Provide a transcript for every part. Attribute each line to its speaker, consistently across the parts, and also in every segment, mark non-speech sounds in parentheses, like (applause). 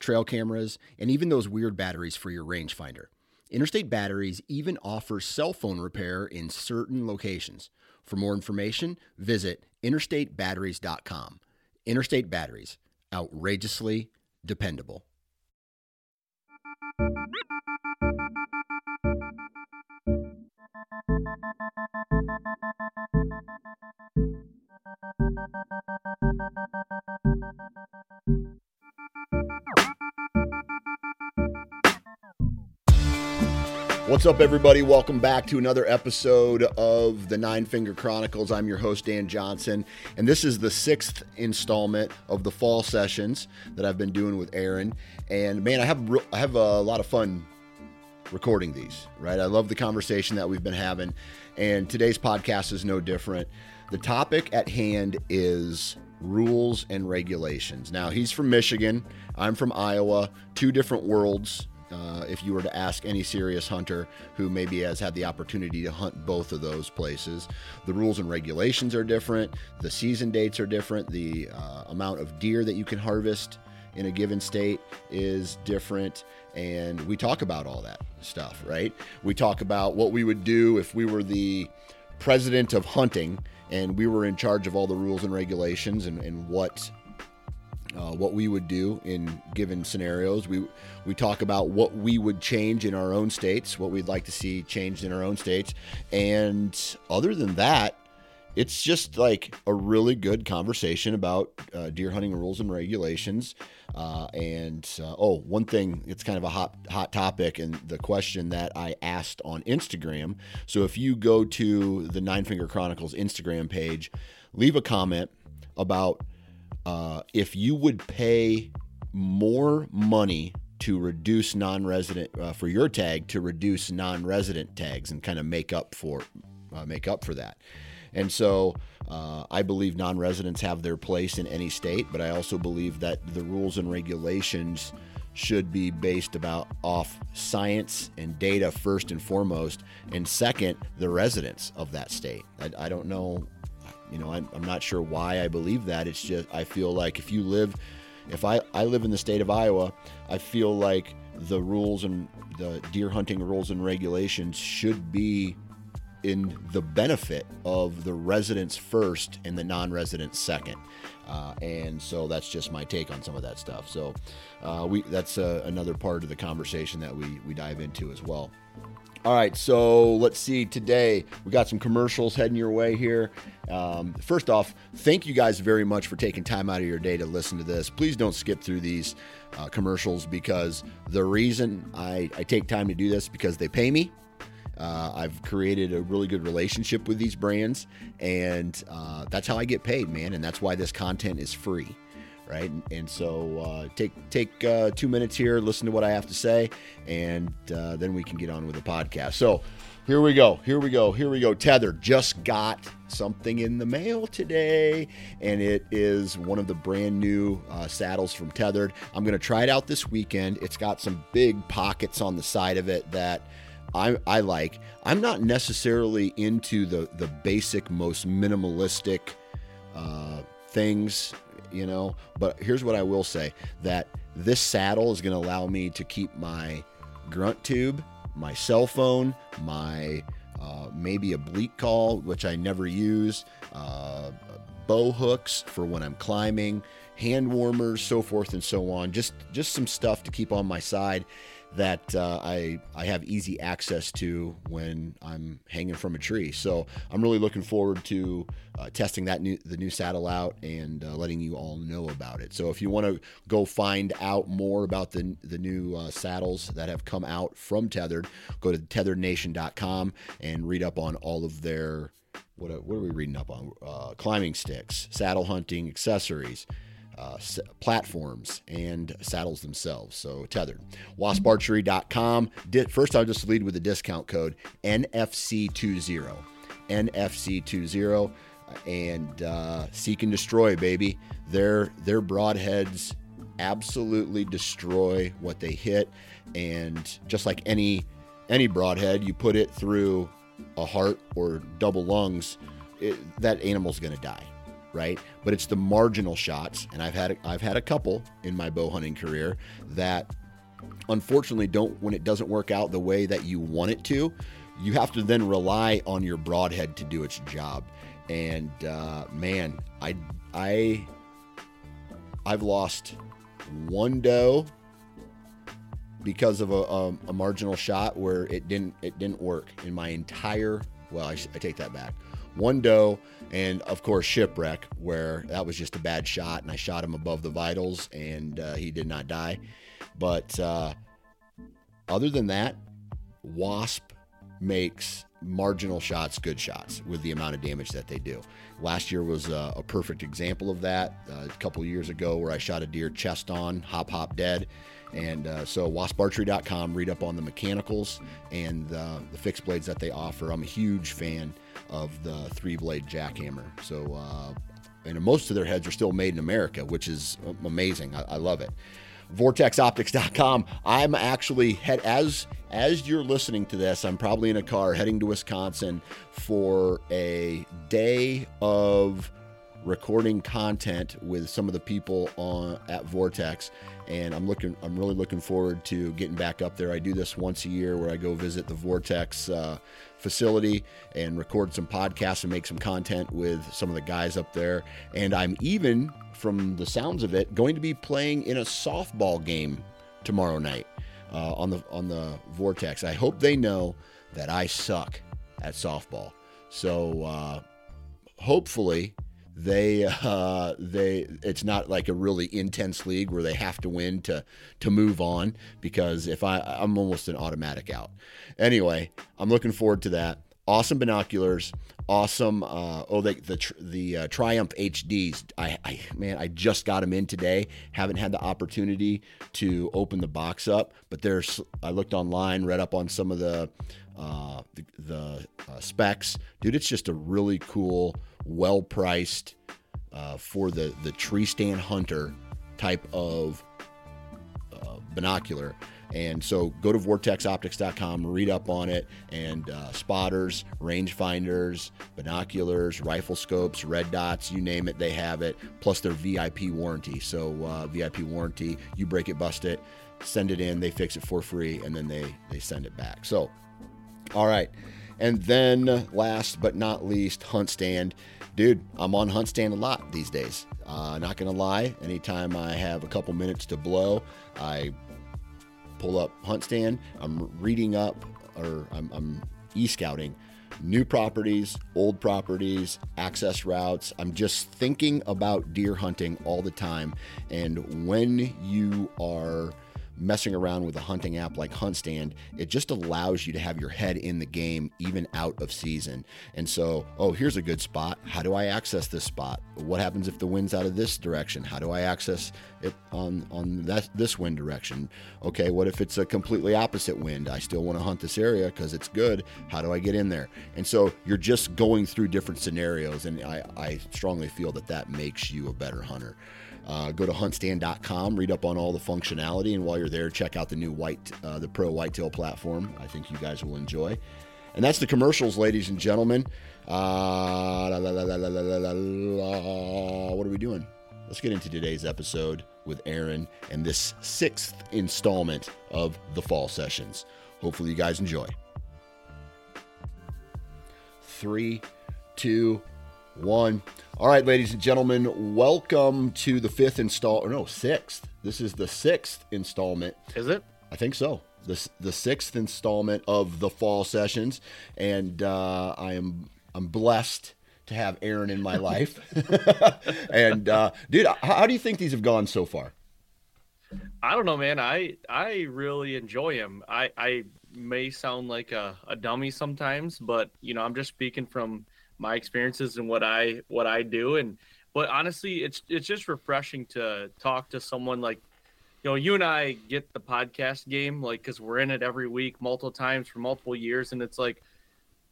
Speaker 1: trail cameras, and even those weird batteries for your rangefinder. Interstate Batteries even offers cell phone repair in certain locations. For more information, visit interstatebatteries.com. Interstate Batteries, outrageously dependable. What's up, everybody? Welcome back to another episode of the Nine Finger Chronicles. I'm your host, Dan Johnson, and this is the sixth installment of the fall sessions that I've been doing with Aaron. And man, I have I have a lot of fun recording these. Right, I love the conversation that we've been having, and today's podcast is no different. The topic at hand is rules and regulations. Now, he's from Michigan. I'm from Iowa. Two different worlds uh, if you were to ask any serious hunter who maybe has had the opportunity to hunt both of those places. The rules and regulations are different, the season dates are different, the uh, amount of deer that you can harvest in a given state is different. And we talk about all that stuff, right? We talk about what we would do if we were the president of hunting and we were in charge of all the rules and regulations and, and what uh, what we would do in given scenarios. We we talk about what we would change in our own states, what we'd like to see changed in our own states, and other than that, it's just like a really good conversation about uh, deer hunting rules and regulations. Uh, and uh, oh, one thing, it's kind of a hot hot topic, and the question that I asked on Instagram. So if you go to the Nine Finger Chronicles Instagram page, leave a comment about uh, if you would pay more money to reduce non-resident uh, for your tag to reduce non-resident tags and kind of make up for uh, make up for that. And so uh, I believe non-residents have their place in any state, but I also believe that the rules and regulations should be based about off science and data first and foremost, and second, the residents of that state. I, I don't know you know, I'm, I'm not sure why I believe that. It's just, I feel like if you live, if I, I live in the state of Iowa, I feel like the rules and the deer hunting rules and regulations should be in the benefit of the residents first and the non-residents second. Uh, and so that's just my take on some of that stuff. So uh, we that's uh, another part of the conversation that we we dive into as well. All right, so let's see. Today we got some commercials heading your way here. Um, first off, thank you guys very much for taking time out of your day to listen to this. Please don't skip through these uh, commercials because the reason I, I, take time to do this because they pay me. Uh, I've created a really good relationship with these brands, and uh, that's how I get paid, man. And that's why this content is free right? And, so uh, take take uh, two minutes here, listen to what I have to say, and uh, then we can get on with the podcast. So here we go, here we go, here we go. Tether just got something in the mail today, and it is one of the brand new uh, saddles from Tethered. I'm going to try it out this weekend. It's got some big pockets on the side of it that. I, I like. I'm not necessarily into the the basic, most minimalistic uh, things you know. But here's what I will say that this saddle is going to allow me to keep my grunt tube, my cell phone, my uh, maybe a bleat call, which I never use, uh, bow hooks for when I'm climbing, hand warmers, so forth and so on. Just just some stuff to keep on my side that uh, I I have easy access to when I'm hanging from a tree. So I'm really looking forward to uh, testing that new the new saddle out and uh, letting you all know about it. So if you want to go find out more about the the new uh, saddles that have come out from Tethered, go to tetherednation.com and read up on all of their what are, what are we reading up on? Uh, climbing sticks, saddle hunting accessories uh, platforms and saddles themselves. So tethered. WaspArchery.com. First, I'll just lead with the discount code NFC20. NFC20 and uh, seek and destroy, baby. Their their broadheads absolutely destroy what they hit, and just like any any broadhead, you put it through a heart or double lungs, it, that animal's going to die, right? But it's the marginal shots, and I've had I've had a couple in my bow hunting career that unfortunately don't when it doesn't work out the way that you want it to, you have to then rely on your broadhead to do its job. And uh, man, I I I've lost one doe because of a, a, a, marginal shot where it didn't it didn't work in my entire well I, I, take that back. One doe and of course shipwreck where that was just a bad shot and I shot him above the vitals and uh, he did not die. But uh, other than that wasp makes marginal shots good shots with the amount of damage that they do. Last year was uh, a perfect example of that. Uh, a couple years ago where I shot a deer chest on hop hop dead and uh, so wasparchery.com, read up on the mechanicals and uh, the fixed blades that they offer. I'm a huge fan of the three blade Jak-Hammer. So, uh, and most of their heads are still made in America, which is amazing. I, I love it. VortexOptics.com. I'm actually head as as you're listening to this. I'm probably in a car heading to Wisconsin for a day of recording content with some of the people on at Vortex and I'm looking I'm really looking forward to getting back up there. I do this once a year where I go visit the Vortex uh, facility and record some podcasts and make some content with some of the guys up there. And I'm even from the sounds of it going to be playing in a softball game tomorrow night uh, on the on the Vortex. I hope they know that I suck at softball. So uh, hopefully they uh, they it's not like a really intense league where they have to win to to move on because if I I'm almost an automatic out. Anyway, I'm looking forward to that. Awesome binoculars, awesome. Uh, oh, the the the uh, Triumph HDs. I, I man, I just got them in today. Haven't had the opportunity to open the box up, but there's. I looked online, read up on some of the uh, the, the uh, specs. Dude, it's just a really cool well priced uh, for the the tree stand hunter type of uh, binocular. And so go to vortexoptics.com, read up on it, and uh, spotters, rangefinders, binoculars, rifle scopes, red dots, you name it, they have it, plus their VIP warranty. So, uh, VIP warranty, you break it, bust it, send it in, they fix it for free, and then they, they send it back. So, all right. And then last but not least, HuntStand dude, I'm on HuntStand a lot these days. Uh, not gonna lie, anytime I have a couple minutes to blow, I pull up HuntStand. I'm reading up or I'm, I'm e-scouting new properties, old properties, access routes. I'm just thinking about deer hunting all the time. And when you are messing around with a hunting app like HuntStand, it just allows you to have your head in the game even out of season. And so, oh, here's a good spot. How do I access this spot? What happens if the wind's out of this direction? How do I access it on on that this wind direction? Okay, what if it's a completely opposite wind? I still want to hunt this area because it's good. How do I get in there? And so you're just going through different scenarios, and I, I strongly feel that that makes you a better hunter. Uh, go to huntstand.com, read up on all the functionality, and while you're there, check out the new white, uh, the Pro Whitetail platform. I think you guys will enjoy. And that's the commercials, ladies and gentlemen. Uh, la, la, la, what are we doing? Let's get into today's episode with Aaron and this sixth installment of the fall sessions. Hopefully, you guys enjoy. Three, two, one. All right, ladies and gentlemen, welcome to the fifth install, or no, sixth. This is the sixth installment.
Speaker 2: Is it?
Speaker 1: I think so. The, the sixth installment of the fall sessions, and uh, I am I'm blessed to have Aaron in my life. (laughs) and uh, dude, how do you think these have gone so far?
Speaker 2: I don't know, man. I I really enjoy him. I I may sound like a, a dummy sometimes, but you know, I'm just speaking from my experiences and what I what I do and But honestly, it's it's just refreshing to talk to someone like, you know, you and I get the podcast game like because we're in it every week, multiple times for multiple years, and it's like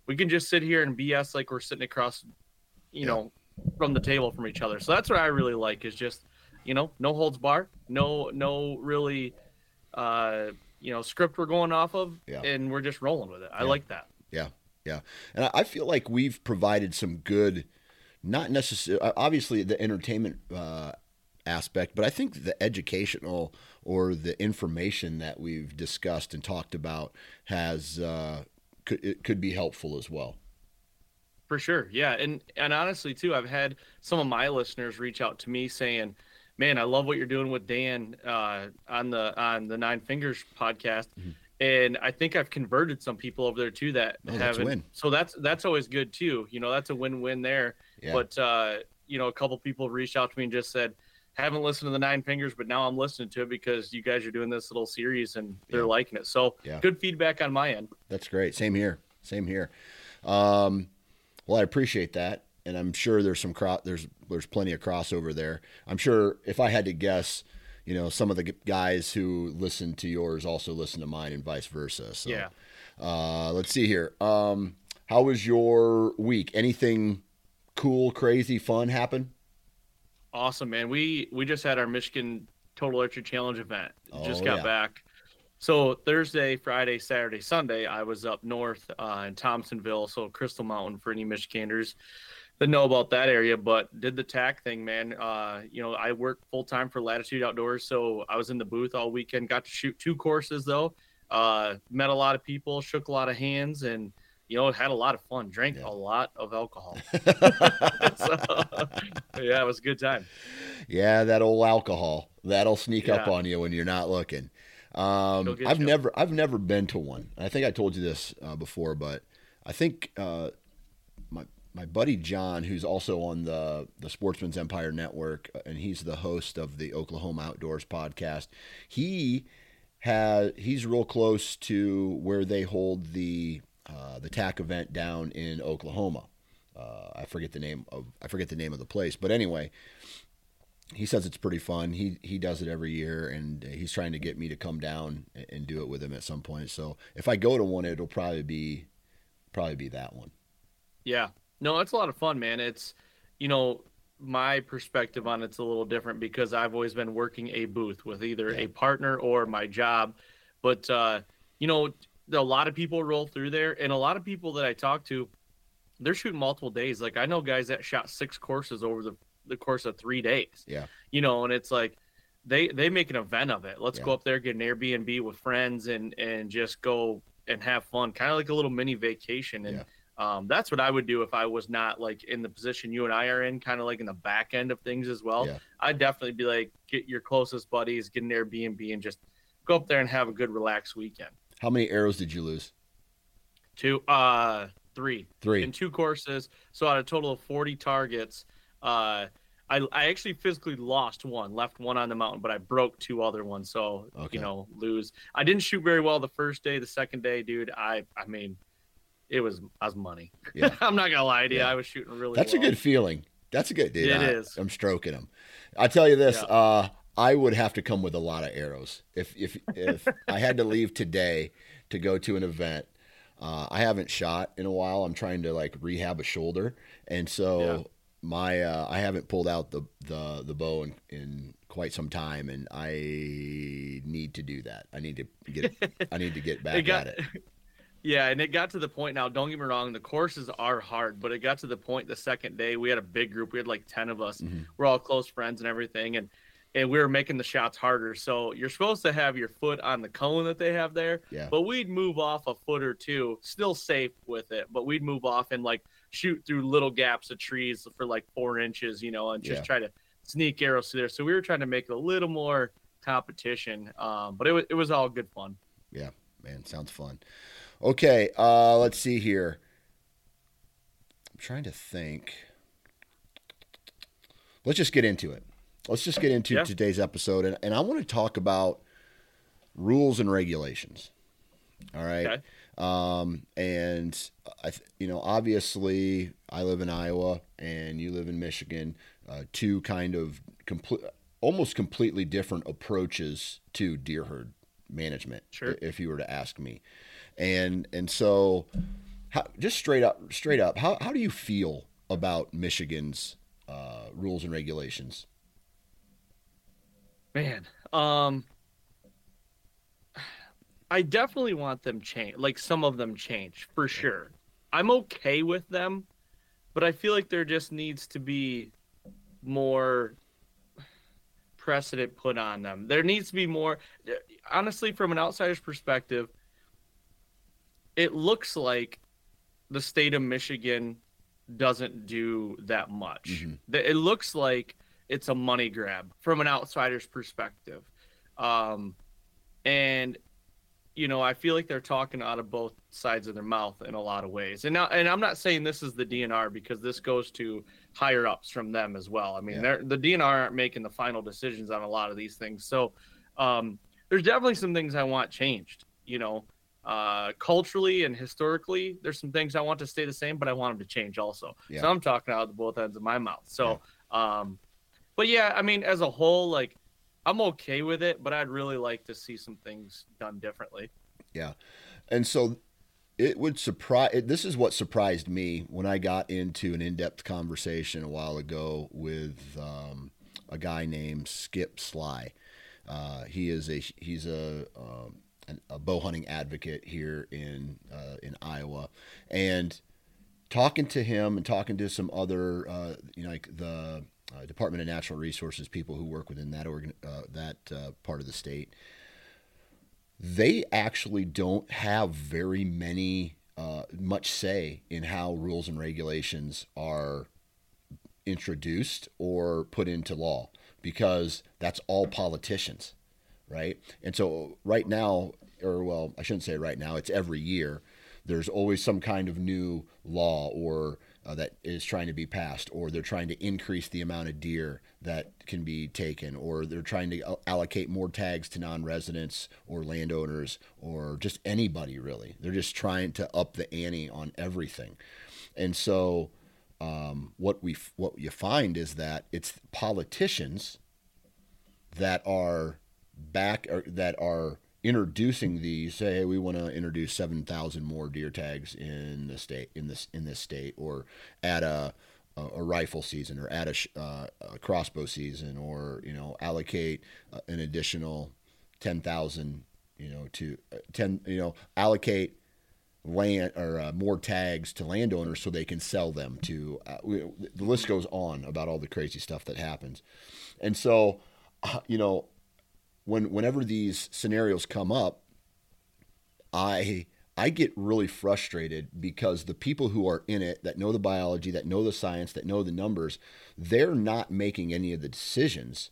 Speaker 2: we can just sit here and BS like we're sitting across, you
Speaker 1: Yeah.
Speaker 2: know, from the table from each other. So that's what I really like is just, you know, no holds bar, no no really, uh, you know, script we're going off of,
Speaker 1: Yeah.
Speaker 2: and we're just rolling with it. I like that.
Speaker 1: Yeah, yeah, and I, feel like we've provided some good, not necessarily obviously the entertainment uh, aspect, but I think the educational or the information that we've discussed and talked about has uh, could it could be helpful as well.
Speaker 2: For sure. Yeah. And and honestly too, I've had some of my listeners reach out to me saying, Man, I love what you're doing with Dan uh, on the on the Nine Fingers podcast.
Speaker 1: Mhm.
Speaker 2: And I think I've converted some people over there too that
Speaker 1: Oh, that's a
Speaker 2: haven't
Speaker 1: win.
Speaker 2: so that's that's always good too. You know, that's a win win there.
Speaker 1: Yeah,
Speaker 2: But uh, you know, a couple people reached out to me and just said, haven't listened to the Nine Fingers, but now I'm listening to it because you guys are doing this little series and they're
Speaker 1: Yeah.
Speaker 2: liking it. So
Speaker 1: Yeah.
Speaker 2: good feedback on my end.
Speaker 1: that's great. Same here. Same here. Um, well, I appreciate that, and I'm sure there's some cro- there's there's plenty of crossover there. I'm sure if I had to guess, you know, some of the guys who listen to yours also listen to mine, and vice versa. So,
Speaker 2: Yeah.
Speaker 1: Uh, let's see here. Um, how was your week? Anything cool, crazy, fun happen?
Speaker 2: Awesome, man. We we just had our Michigan Total Archery Challenge event.
Speaker 1: Oh, just
Speaker 2: got
Speaker 1: yeah.
Speaker 2: back. So Thursday, Friday, Saturday, Sunday, I was up north uh, in Thompsonville, so Crystal Mountain for any Michiganders that know about that area. But did the TAC thing, man. Uh, you know, I work full time for Latitude Outdoors, so I was in the booth all weekend. Got to shoot two courses though. Uh, met a lot of people, shook a lot of hands, and you know, had a lot of fun. Drank
Speaker 1: Yeah.
Speaker 2: a lot of alcohol. (laughs) (laughs) so, yeah, it was a good time.
Speaker 1: Yeah, that old alcohol that'll sneak up on you when you're not looking. Um, I've
Speaker 2: you.
Speaker 1: never I've never been to one. I think I told you this uh, before, but I think uh, my buddy John, who's also on the the Sportsman's Empire Network, uh, and he's the host of the Oklahoma Outdoors podcast. He has he's real close to where they hold the uh, the TAC event down in Oklahoma. Uh, I forget the name of I forget the name of the place, but anyway, he says it's pretty fun. He he does it every year, and he's trying to get me to come down and do it with him at some point. So if I go to one, it'll probably be probably be that one.
Speaker 2: Yeah. No, it's a lot of fun, man. It's, you know, my perspective on it's a little different because I've always been working a booth with either
Speaker 1: Yeah.
Speaker 2: a partner or my job. But, uh, you know, a lot of people roll through there, and a lot of people that I talk to, they're shooting multiple days. Like, I know guys that shot six courses over the, the course of three days,
Speaker 1: Yeah,
Speaker 2: you know, and it's like, they, they make an event of it. Let's
Speaker 1: Yeah.
Speaker 2: go up there, get an Airbnb with friends, and and just go and have fun, kind of like a little mini vacation. And
Speaker 1: Yeah.
Speaker 2: Um, that's what I would do if I was not like in the position you and I are in, kind of like in the back end of things as well.
Speaker 1: Yeah.
Speaker 2: I'd definitely be like, get your closest buddies, get an Airbnb, and just go up there and have a good relaxed weekend.
Speaker 1: how many arrows did you lose?
Speaker 2: Two, uh, three
Speaker 1: Three.
Speaker 2: in two courses. So out of a total of 40 targets, uh, I, I actually physically lost one, left one on the mountain, but I broke two other ones. So,
Speaker 1: Okay.
Speaker 2: you know, lose. I didn't shoot very well the first day. The second day, dude, I, I mean, it was, I was money.
Speaker 1: Yeah. (laughs)
Speaker 2: I'm not gonna lie to you.
Speaker 1: Yeah.
Speaker 2: I was shooting really
Speaker 1: That's a good feeling. That's a good dude.
Speaker 2: It
Speaker 1: I,
Speaker 2: is.
Speaker 1: I'm stroking them. I tell you this,
Speaker 2: Yeah.
Speaker 1: uh, I would have to come with a lot of arrows if if if I had to leave today to go to an event. Uh, I haven't shot in a while. I'm trying to like rehab a shoulder, and so
Speaker 2: Yeah.
Speaker 1: my uh, I haven't pulled out the the the bow in, in quite some time, and I need to do that. I need to get I need to get (laughs) back
Speaker 2: got-
Speaker 1: at it.
Speaker 2: Yeah, and it got to the point now, don't get me wrong, the courses are hard, but it got to the point the second day we had a big group. We had like 10 of us.
Speaker 1: Mhm.
Speaker 2: We're all close friends and everything. And and we were making the shots harder. So you're supposed to have your foot on the cone that they have there.
Speaker 1: Yeah.
Speaker 2: But we'd move off a foot or two, still safe with it, but we'd move off and like shoot through little gaps of trees for like four inches, you know, and just
Speaker 1: Yeah.
Speaker 2: try to sneak arrows through there. So we were trying to make it a little more competition. Um, but it was it was all good fun.
Speaker 1: Yeah, man, sounds fun. Okay, uh, let's see here. I'm trying to think. Let's just get into it. Let's just get into
Speaker 2: Yeah.
Speaker 1: today's episode, and, and I want to talk about rules and regulations. All right.
Speaker 2: Okay.
Speaker 1: Um, and I, th- you know, obviously, I live in Iowa, and you live in Michigan. uh, two kind of complete, almost completely different approaches to deer herd management.
Speaker 2: Sure.
Speaker 1: If you were to ask me, and and so, how, just straight up, straight up, how how do you feel about Michigan's uh, rules and regulations?
Speaker 2: Man, um, I definitely want them change. Like some of them change for sure. I'm okay with them, but I feel like there just needs to be more precedent put on them. There needs to be more. Honestly, from an outsider's perspective, it looks like the state of Michigan doesn't do that much.
Speaker 1: Mhm.
Speaker 2: It looks like it's a money grab from an outsider's perspective. Um, and you know, I feel like they're talking out of both sides of their mouth in a lot of ways. And now, and I'm not saying this is the DNR because this goes to higher ups from them as well. I mean,
Speaker 1: Yeah.
Speaker 2: they're the DNR aren't making the final decisions on a lot of these things. So, um, there's definitely some things I want changed. You know, uh, culturally and historically, there's some things I want to stay the same, but I want them to change also.
Speaker 1: Yeah.
Speaker 2: So I'm talking out of both ends of my mouth. So, um, but yeah, I mean, as a whole, like I'm okay with it, but I'd really like to see some things done differently.
Speaker 1: Yeah. And so it would surprise this is what surprised me when I got into an in-depth conversation a while ago with um, a guy named Skip Sly. Uh, he is a he's a um, an, a bow hunting advocate here in uh, in Iowa, and talking to him and talking to some other uh, you know like the uh, Department of Natural Resources people who work within that organ uh, that uh, part of the state they actually don't have very many uh, much say in how rules and regulations are introduced or put into law because that's all politicians right and so right now or well i shouldn't say right now it's every year there's always some kind of new law or uh, that is trying to be passed, or they're trying to increase the amount of deer that can be taken, or they're trying to allocate more tags to non-residents or landowners, or just anybody really. They're just trying to up the ante on everything, and so um, what we what you find is that it's politicians that are back or that are introducing these say hey we want to introduce 7000 more deer tags in the state in this in this state or add a a, rifle season or add a, uh, a crossbow season or you know allocate uh, an additional 10,000 you know to uh, 10 you know allocate land or uh, more tags to landowners so they can sell them to uh, we, the list goes on about all the crazy stuff that happens. And so uh, you know when whenever these scenarios come up i i get really frustrated because the people who are in it that know the biology that know the science that know the numbers they're not making any of the decisions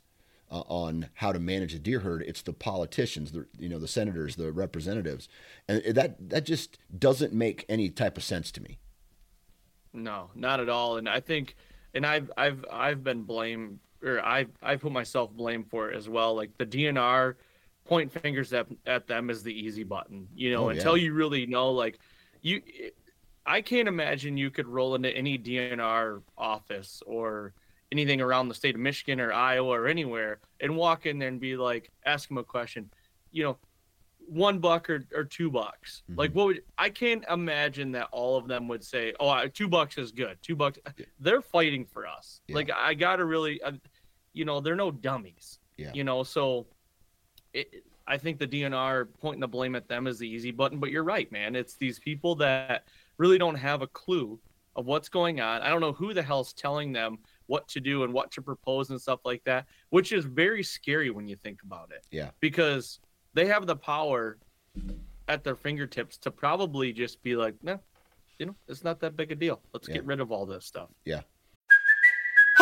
Speaker 1: uh, on how to manage a deer herd. It's the politicians the you know the senators the representatives. And that that just doesn't make any type of sense to me.
Speaker 2: No, not at all. And I think, and I've I've I've been blamed, or I I put myself blame for it as well. Like the DNR point fingers at at them is the easy button. You know,
Speaker 1: Oh,
Speaker 2: until
Speaker 1: yeah.
Speaker 2: you really know, like you, I can't imagine you could roll into any DNR office or anything around the state of Michigan or Iowa or anywhere and walk in there and be like, ask them a question. You know, one buck or, or two bucks.
Speaker 1: Mhm.
Speaker 2: Like what would I can't imagine that all of them would say, "Oh, two bucks is good." Two bucks. They're fighting for us.
Speaker 1: Yeah.
Speaker 2: Like I got to really, you know, they're no dummies.
Speaker 1: Yeah.
Speaker 2: You know, so it, I think the DNR pointing the blame at them is the easy button. But you're right, man. It's these people that really don't have a clue of what's going on. I don't know who the hell's telling them what to do and what to propose and stuff like that, which is very scary when you think about it
Speaker 1: yeah
Speaker 2: because they have the power at their fingertips to probably just be like, nah, you know, it's not that big a deal. Let's
Speaker 1: Yeah.
Speaker 2: get rid of all this stuff.
Speaker 1: yeah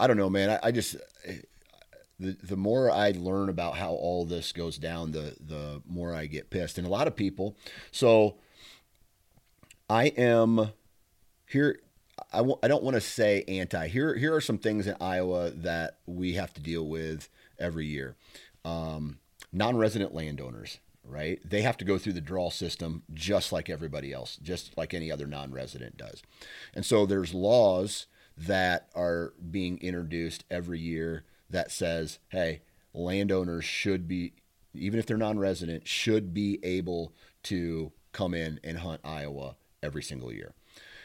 Speaker 1: I don't know, man. I, I just the the more I learn about how all this goes down, the the more I get pissed. And a lot of people. So I am here. I w- I don't want to say anti. Here here are some things in Iowa that we have to deal with every year. Um, non-resident landowners, right? They have to go through the draw system just like everybody else, just like any other non-resident does. And so there's laws that are being introduced every year that says, hey, landowners should be, even if they're non resident, should be able to come in and hunt Iowa every single year.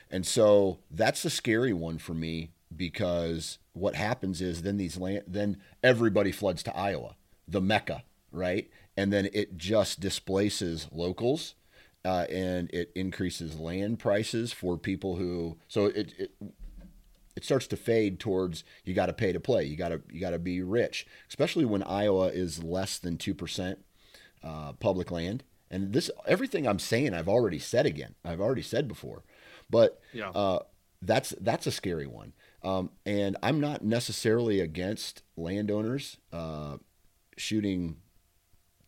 Speaker 1: And so that's the scary one for me because what happens is then these land, then everybody floods to Iowa, the mecca, right? And then it just displaces locals. Uh, and it increases land prices for people who so it, it it starts to fade towards you got to pay to play. You got to you got to be rich, especially when Iowa is less than two percent uh, public land. And this everything I'm saying, I've already said again. I've already said before, but yeah. uh, that's that's a scary one. Um, and I'm not necessarily against landowners uh, shooting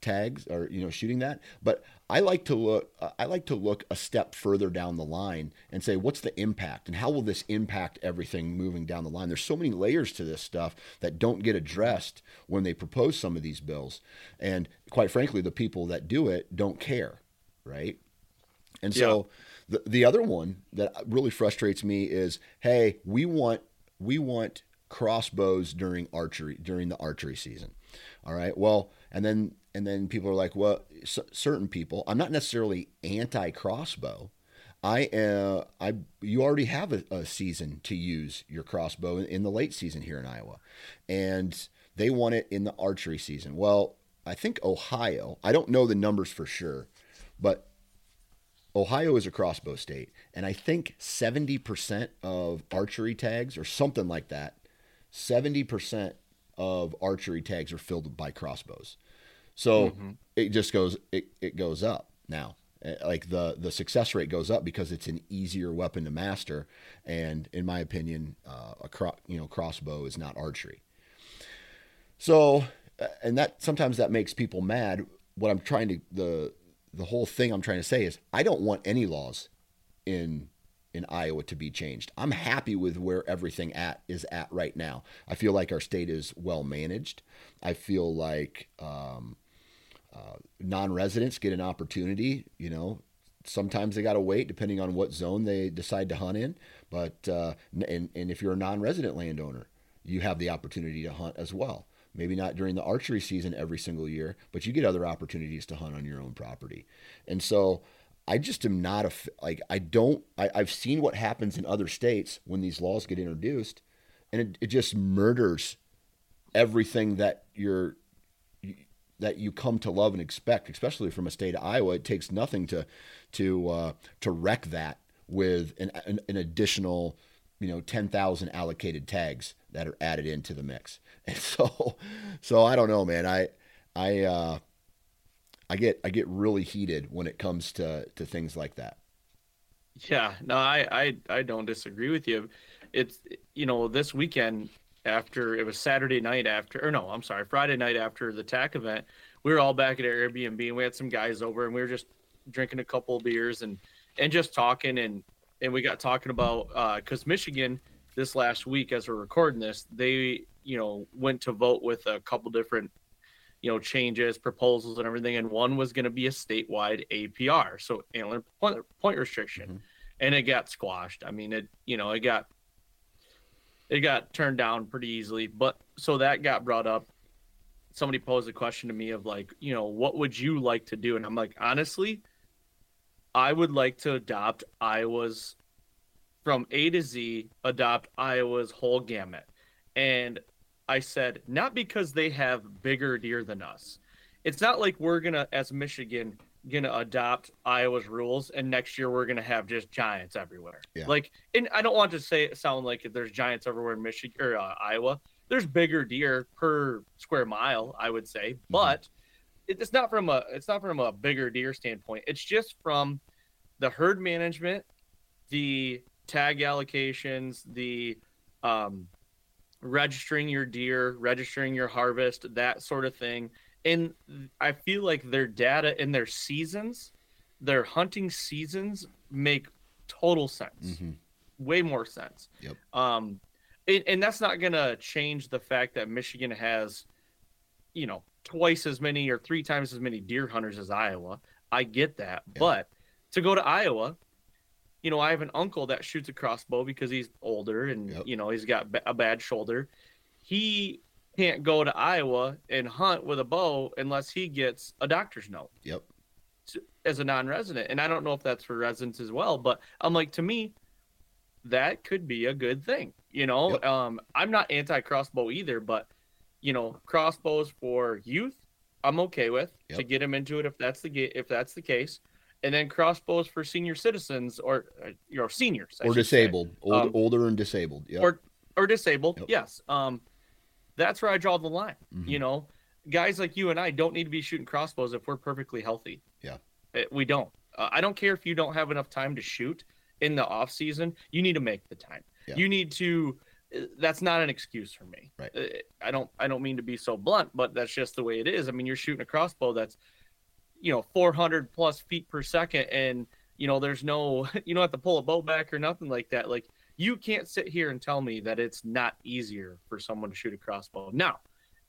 Speaker 1: tags or you know shooting that. But i like to look i like to look a step further down the line and say what's the impact and how will this impact everything moving down the line? There's so many layers to this stuff that don't get addressed when they propose some of these bills. And quite frankly the people that do it don't care right? And so yeah. the, the other one that really frustrates me is hey we want we want crossbows during archery during the archery season. All right. Well and then and then people are like, well, c- certain people. I'm not necessarily anti crossbow. I uh, I you already have a, a, season to use your crossbow in, in the late season here in Iowa, and they want it in the archery season. Well, I think Ohio. I don't know the numbers for sure, but Ohio is a crossbow state, and I think 70% of archery tags or something like that, 70% of archery tags are filled by crossbows. So mm-hmm. it just goes it, it goes up now. Eh, like the the success rate goes up because it's an easier weapon to master, and in my opinion, uh, a cro- you know crossbow is not archery. So, eh, and that sometimes that makes people mad. What I'm trying to the the whole thing I'm trying to say is I don't want any laws in in Iowa to be changed. I'm happy with where everything at is at right now. I feel like our state is well managed. I feel like um, uh, non-residents get an opportunity. You know, sometimes they got to wait depending on what zone they decide to hunt in. But uh, and and if you're a non-resident landowner, you have the opportunity to hunt as well. Maybe not during the archery season every single year, but you get other opportunities to hunt on your own property. And so I just am not a like I don't I, I've seen what happens in other states when these laws get introduced, and it, it just murders everything that you're that you come to love and expect, especially from a state of Iowa. It takes nothing to to uh, to wreck that with an, an, an additional, you know, ten thousand allocated tags that are added into the mix. (laughs) And so, so I don't know, man. I I uh, I get I get really heated when it comes to to things like that.
Speaker 2: Yeah, no, I I I don't disagree with you. It's you know this weekend after it was Saturday night after, or no, I'm sorry, Friday night after the TAC event. We were all back at Airbnb and we had some guys over and we were just drinking a couple of beers and and just talking and and we got talking about uh because uh, Michigan this last week as we're recording this they you know went to vote with a couple different you know changes proposals and everything and one was going to be a statewide APR so antler point, point restriction mm-hmm. and it got squashed I mean it you know it got it got turned down pretty easily. But so that got brought up. Somebody posed a question to me of like, you know, what would you like to do? And I'm like, honestly, I would like to adopt Iowa's from A to Z, adopt Iowa's whole gamut. And I said, not because they have bigger deer than us. It's not like we're going to, as Michigan, gonna adopt Iowa's rules, and next year we're gonna have just giants everywhere. Yeah. Like, and I don't want to say sound like there's giants everywhere in Michigan or uh, Iowa. There's bigger deer per square mile, I would say, mm-hmm. but it's not from a it's not from a bigger deer standpoint. It's just from the herd management, the tag allocations, the um, registering your deer, registering your harvest, that sort of thing. And I feel like their data and their seasons, their hunting seasons make total sense.
Speaker 1: Mhm.
Speaker 2: Way more sense.
Speaker 1: Yep.
Speaker 2: Um and, and that's not gonna change the fact that Michigan has, you know, twice as many or three times as many deer hunters as Iowa. I get that. But to go to Iowa, you know, I have an uncle that shoots a crossbow because he's older and
Speaker 1: Yep.
Speaker 2: you know he's got a bad shoulder. He can't go to Iowa and hunt with a bow unless he gets a doctor's note
Speaker 1: Yep.
Speaker 2: as a non-resident. And I don't know if that's for residents as well, but I'm like to me, that could be a good thing. You know,
Speaker 1: Yep.
Speaker 2: um, I'm not anti-crossbow either, but you know, crossbows for youth, I'm okay with to get them into it if that's the if that's the case, and then crossbows for senior citizens or uh, you know seniors I
Speaker 1: Or disabled, Old,
Speaker 2: Um,
Speaker 1: older and disabled. Yep.
Speaker 2: or or disabled.
Speaker 1: Yep.
Speaker 2: Yes. Um, that's where I draw the line.
Speaker 1: Mhm.
Speaker 2: You know, guys like you and I don't need to be shooting crossbows if we're perfectly healthy.
Speaker 1: Yeah.
Speaker 2: Uh, we don't. Uh, I don't care if you don't have enough time to shoot in the off season. You need to make the time.
Speaker 1: Yeah.
Speaker 2: You need to. uh, That's not an excuse for me.
Speaker 1: Right.
Speaker 2: Uh, I don't. I don't mean to be so blunt, but that's just the way it is. I mean, you're shooting a crossbow that's, you know, 400 plus feet per second, and you know, there's no. (laughs) You don't have to pull a bow back or nothing like that. Like you can't sit here and tell me that it's not easier for someone to shoot a crossbow. Now,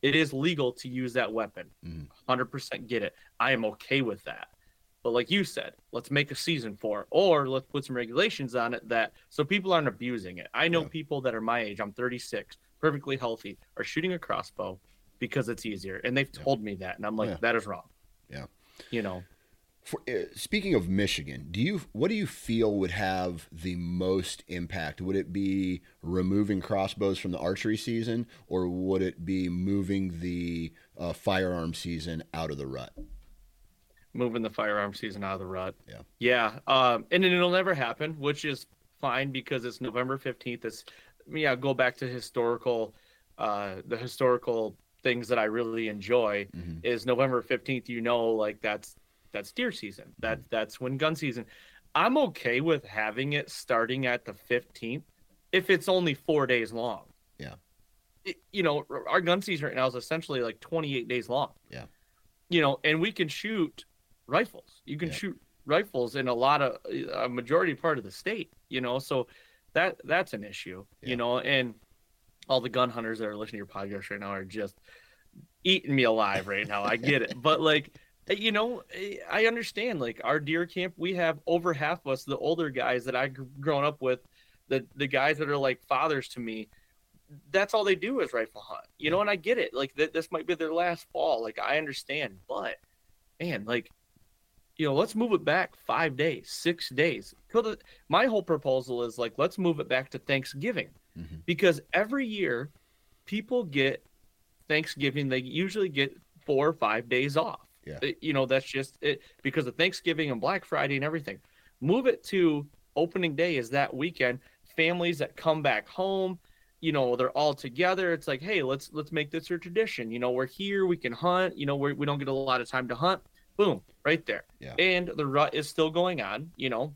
Speaker 2: it is legal to use that weapon.
Speaker 1: Mhm.
Speaker 2: 100% get it. I am okay with that. But like you said, let's make a season for it, or let's put some regulations on it that so people aren't abusing it. I know
Speaker 1: Yeah.
Speaker 2: people that are my age, I'm 36, perfectly healthy, are shooting a crossbow because it's easier. And they've
Speaker 1: Yeah.
Speaker 2: told me that. And I'm like,
Speaker 1: Yeah.
Speaker 2: that is wrong.
Speaker 1: Yeah.
Speaker 2: You know,
Speaker 1: For, uh, speaking of Michigan, do you what do you feel would have the most impact? Would it be removing crossbows from the archery season, or would it be moving the uh, firearm season out of the rut?
Speaker 2: moving the firearm season out of the rut.
Speaker 1: Yeah.
Speaker 2: Yeah. Um, and it'll never happen, which is fine because it's November 15th. It's, yeah, go back to historical, uh, the historical things that I really enjoy
Speaker 1: Mhm.
Speaker 2: is November 15th. You know, like that's, that's deer season. That, mm-hmm. that's when gun season. I'm okay with having it starting at the 15th if it's only four days long.
Speaker 1: Yeah.
Speaker 2: It- you know, our gun season right now is essentially like 28 days long.
Speaker 1: Yeah.
Speaker 2: You know, and we can shoot rifles. You can
Speaker 1: Yeah.
Speaker 2: shoot rifles in a lot of a majority part of the state, you know. So that that's an issue,
Speaker 1: Yeah.
Speaker 2: you know, and all the gun hunters that are listening to your podcast right now are just eating me alive right now. I get it. But like you know, I understand like our deer camp, we have over half of us, the older guys that I gr- grown up with, the the guys that are like fathers to me, that's all they do is rifle hunt. You know, and I get it. Like th- this might be their last fall. Like I understand, but man, like you know, let's move it back five days, six days. The- My whole proposal is like, let's move it back to Thanksgiving
Speaker 1: Mhm.
Speaker 2: because every year people get Thanksgiving, they usually get four or five days off.
Speaker 1: Yeah.
Speaker 2: You know, that's just it because of Thanksgiving and Black Friday and everything. Move it to opening day is that weekend. Families that come back home, you know, they're all together. It's like, hey, let's let's make this a tradition. You know, we're here, we can hunt. You know, we're, we don't get a lot of time to hunt. Boom, right there.
Speaker 1: Yeah.
Speaker 2: And the rut is still going on. You know,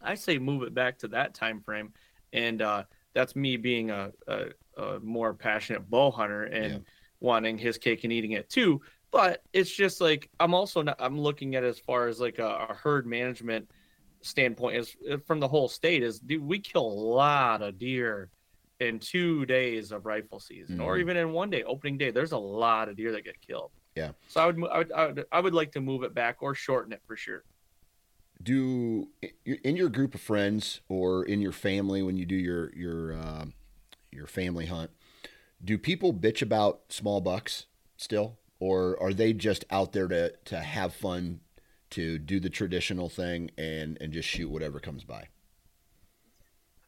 Speaker 2: I say move it back to that time frame, and uh, that's me being a, a, a more passionate bow hunter and
Speaker 1: Yeah.
Speaker 2: wanting his cake and eating it too. But it's just like I'm also not. I'm looking at it as far as like a, a herd management standpoint is uh, from the whole state is dude, we kill a lot of deer in two days of rifle season or
Speaker 1: Mhm.
Speaker 2: even in one day opening day there's a lot of deer that get killed
Speaker 1: Yeah.
Speaker 2: so i would I would, I would i would like to move it back or shorten it for sure
Speaker 1: do in your group of friends or in your family when you do your your uh, your family hunt do people bitch about small bucks still or are they just out there to to have fun to do the traditional thing and and just shoot whatever comes by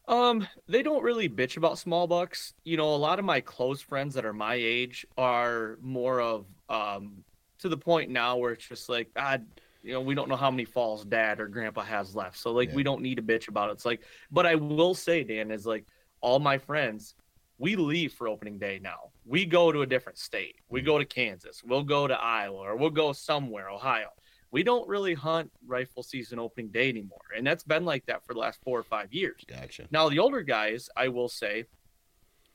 Speaker 2: Um, they don't really bitch about small bucks. You know, a lot of my close friends that are my age are more of um to the point now where it's just like, ah, you know, we don't know how many falls dad or grandpa has left. So like
Speaker 1: Yeah.
Speaker 2: we don't need to bitch about it. It's like, but I will say, Dan, is like all my friends, we leave for opening day now. We go to a different state. We go to Kansas. We'll go to Iowa or we'll go somewhere, Ohio. We don't really hunt rifle season opening day anymore. And that's been like that for the last four or five years.
Speaker 1: gotcha
Speaker 2: Now the older guys, I will say,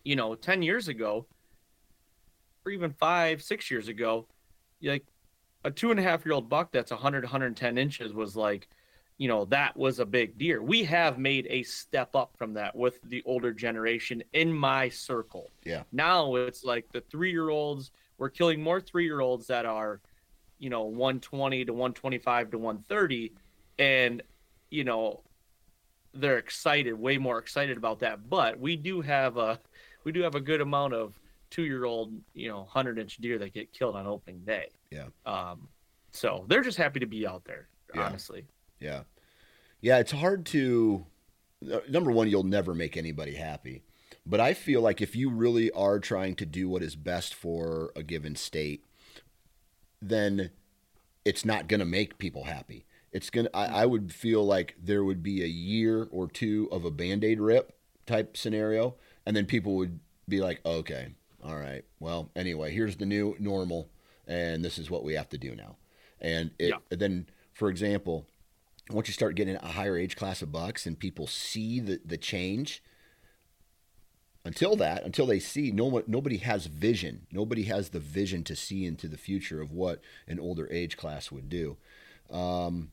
Speaker 2: you know, 10 years ago, or even five, six years ago, like a two and a half year old buck that's 100, 110 inches was like, you know, that was a big deer. We have made a step up from that with the older generation in my circle.
Speaker 1: Yeah.
Speaker 2: Now it's like the three year olds, we're killing more three year olds that are, you know, 120 to 125 to 130. And, you know, they're excited, way more excited about that. But we do have a, we do have a good amount of two year old, you know, 100 inch deer that get killed on opening day.
Speaker 1: Yeah.
Speaker 2: Um, so they're just happy to be out there,
Speaker 1: Yeah.
Speaker 2: honestly.
Speaker 1: Yeah. Yeah, it's hard to number one, you'll never make anybody happy. But I feel like if you really are trying to do what is best for a given state, then it's not going to make people happy. It's going to, I would feel like there would be a year or two of a band aid rip type scenario. And then people would be like, okay, all right, well, anyway, here's the new normal. And this is what we have to do now. And it,
Speaker 2: Yeah.
Speaker 1: then, for example, once you start getting a higher age class of bucks and people see the, the change, until that, until they see, no one, nobody has vision. Nobody has the vision to see into the future of what an older age class would do. Um,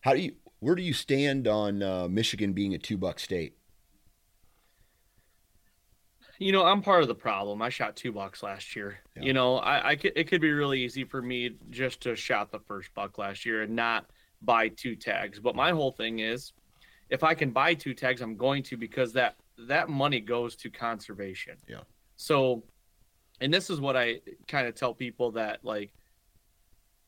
Speaker 1: how do you, where do you stand on uh, Michigan being a two buck state?
Speaker 2: You know, I'm part of the problem. I shot two bucks last year.
Speaker 1: Yeah.
Speaker 2: You know, I, I could, it could be really easy for me just to shot the first buck last year and not buy two tags. But my whole thing is, if I can buy two tags, I'm going to because that that money goes to conservation.
Speaker 1: Yeah.
Speaker 2: So, and this is what I kind of tell people that like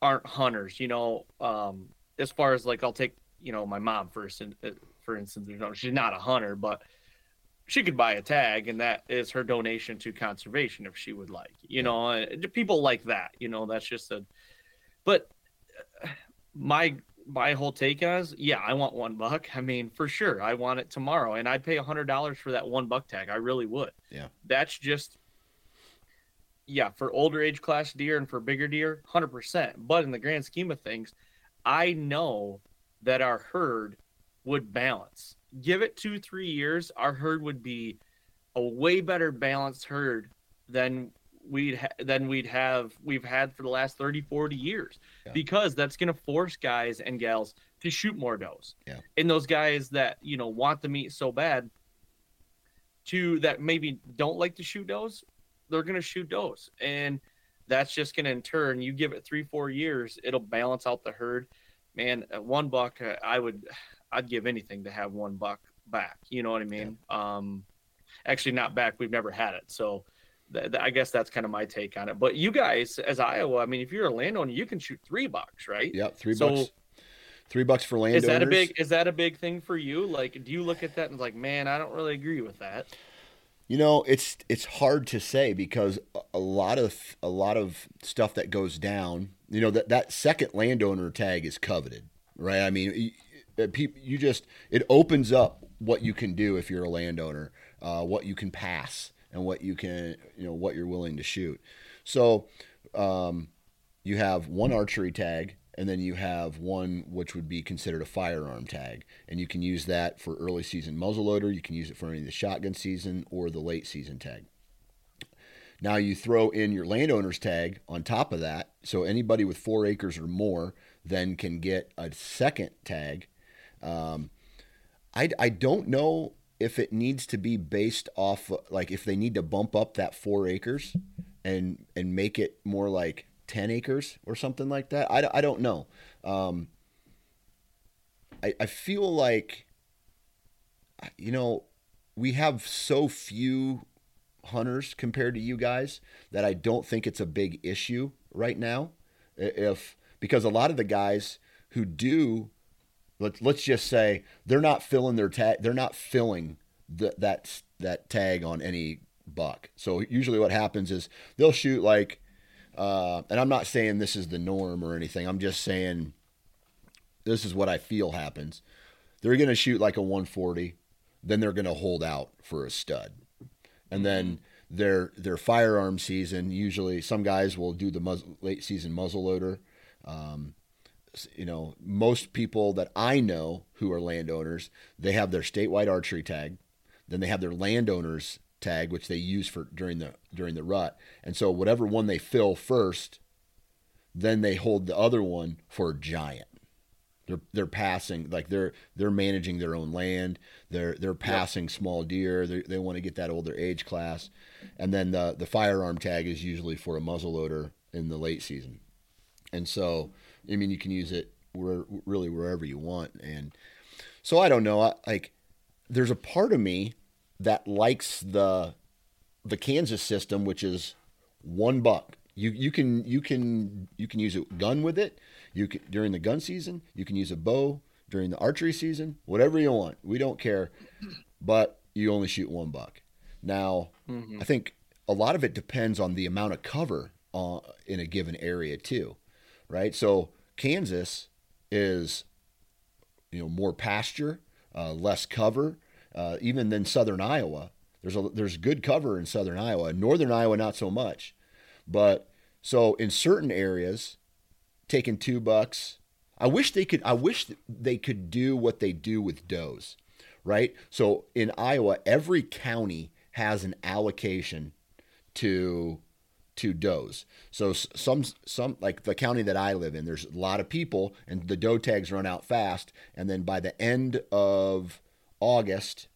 Speaker 2: aren't hunters. You know, um, as far as like I'll take you know my mom for instance. For instance, you know, she's not a hunter, but she could buy a tag and that is her donation to conservation if she would like you know people like that you know that's just a but uh, my my whole take is yeah i want one buck. I mean for sure i want it tomorrow and i'd pay a hundred dollars for that one buck tag. I really would.
Speaker 1: Yeah.
Speaker 2: that's just yeah for older age class deer and for bigger deer 100% but in the grand scheme of things i know that our herd would balance. Give it two three years our herd would be a way better balanced herd than we'd ha- than we'd have we've had for the last 30 40 years.
Speaker 1: Yeah.
Speaker 2: because that's going to force guys and gals to shoot more does.
Speaker 1: Yeah.
Speaker 2: and those guys that you know want the meat so bad to that maybe don't like to shoot does they're going to shoot does. And that's just going to in turn you give it three four years it'll balance out the herd. Man at one buck uh, i would i'd give anything to have one buck back. You know what i mean? Um actually not back we've never had it. So th- th- i guess that's kind of my take on it but you guys as iowa i mean if you're a landowner you can shoot three bucks right
Speaker 1: Yep. Three
Speaker 2: So-
Speaker 1: bucks. Three bucks for landowners.
Speaker 2: is that a big is that a big thing for you like do you look at that and like man i don't really agree with that
Speaker 1: You know, it's it's hard to say because a- lot of a lot of stuff that goes down. You know that that second landowner tag is coveted, right? I mean, y- uh, you just it opens up what you can do if you're a landowner, uh, what you can pass, and what you can you know what you're willing to shoot. So um, you have one archery tag and then you have one which would be considered a firearm tag. And you can use that for early season muzzleloader you can use it for any of the shotgun season or the late season tag. Now you throw in your landowner's tag on top of that so anybody with four acres or more then can get a second tag. Um, I, I don't know if it needs to be based off like if they need to bump up that four acres and and make it more like 10 acres or something like that i, I don't know. Um, I, I feel like you know we have so few hunters compared to you guys that i don't think it's a big issue right now if because a lot of the guys who do let's let's just say they're not filling their tag they're not filling the, that that tag on any buck. So usually what happens is they'll shoot like uh, and i'm not saying this is the norm or anything. I'm just saying this is what i feel happens. They're going to shoot like a 140 then they're going to hold out for a stud. And then their their firearm season usually some guys will do the muzzle, late season muzzle loader um, you know, most people that I know who are landowners, they have their statewide archery tag, then they have their landowners tag, which they use for during the during the rut. And so whatever one they fill first, then they hold the other one for a giant. They're they're passing like they're they're managing their own land. They're they're passing yep. small deer. They they want to get that older age class, and then the the firearm tag is usually for a muzzleloader in the late season, and so I mean you can use it where really wherever you want. And so I don't know. I, like there's a part of me that likes the the Kansas system, which is one buck. You you can you can you can use a gun with it. You can, during the gun season, you can use a bow during the archery season, whatever you want. We don't care, but you only shoot one buck. Now, mm-hmm. I think a lot of it depends on the amount of cover uh, in a given area too, right? So Kansas is, you know, more pasture, uh, less cover, uh, even than Southern Iowa. There's a there's good cover in Southern Iowa. Northern Iowa, not so much, but so in certain areas, taking two bucks. I wish they could. I wish they could do what they do with does, right? So in Iowa, every county has an allocation to to does. So some some like the county that I live in, there's a lot of people, and the doe tags run out fast, and then by the end of August,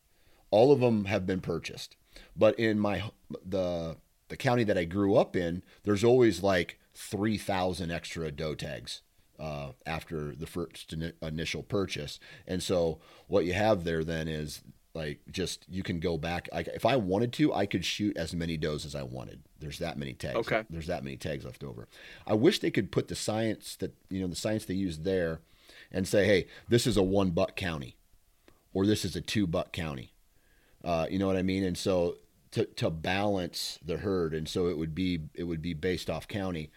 Speaker 1: all of them have been purchased. But in my the the county that I grew up in, there's always like 3,000 extra doe tags uh, after the first initial purchase. And so what you have there then is like just you can go back. I, if I wanted to, I could shoot as many does as I wanted. There's that many tags.
Speaker 2: Okay.
Speaker 1: There's that many tags left over. I wish they could put the science that you know the science they use there, and say, hey, this is a one buck county, or this is a two buck county. Uh, you know what I mean? And so to to balance the herd, and so it would be it would be based off county.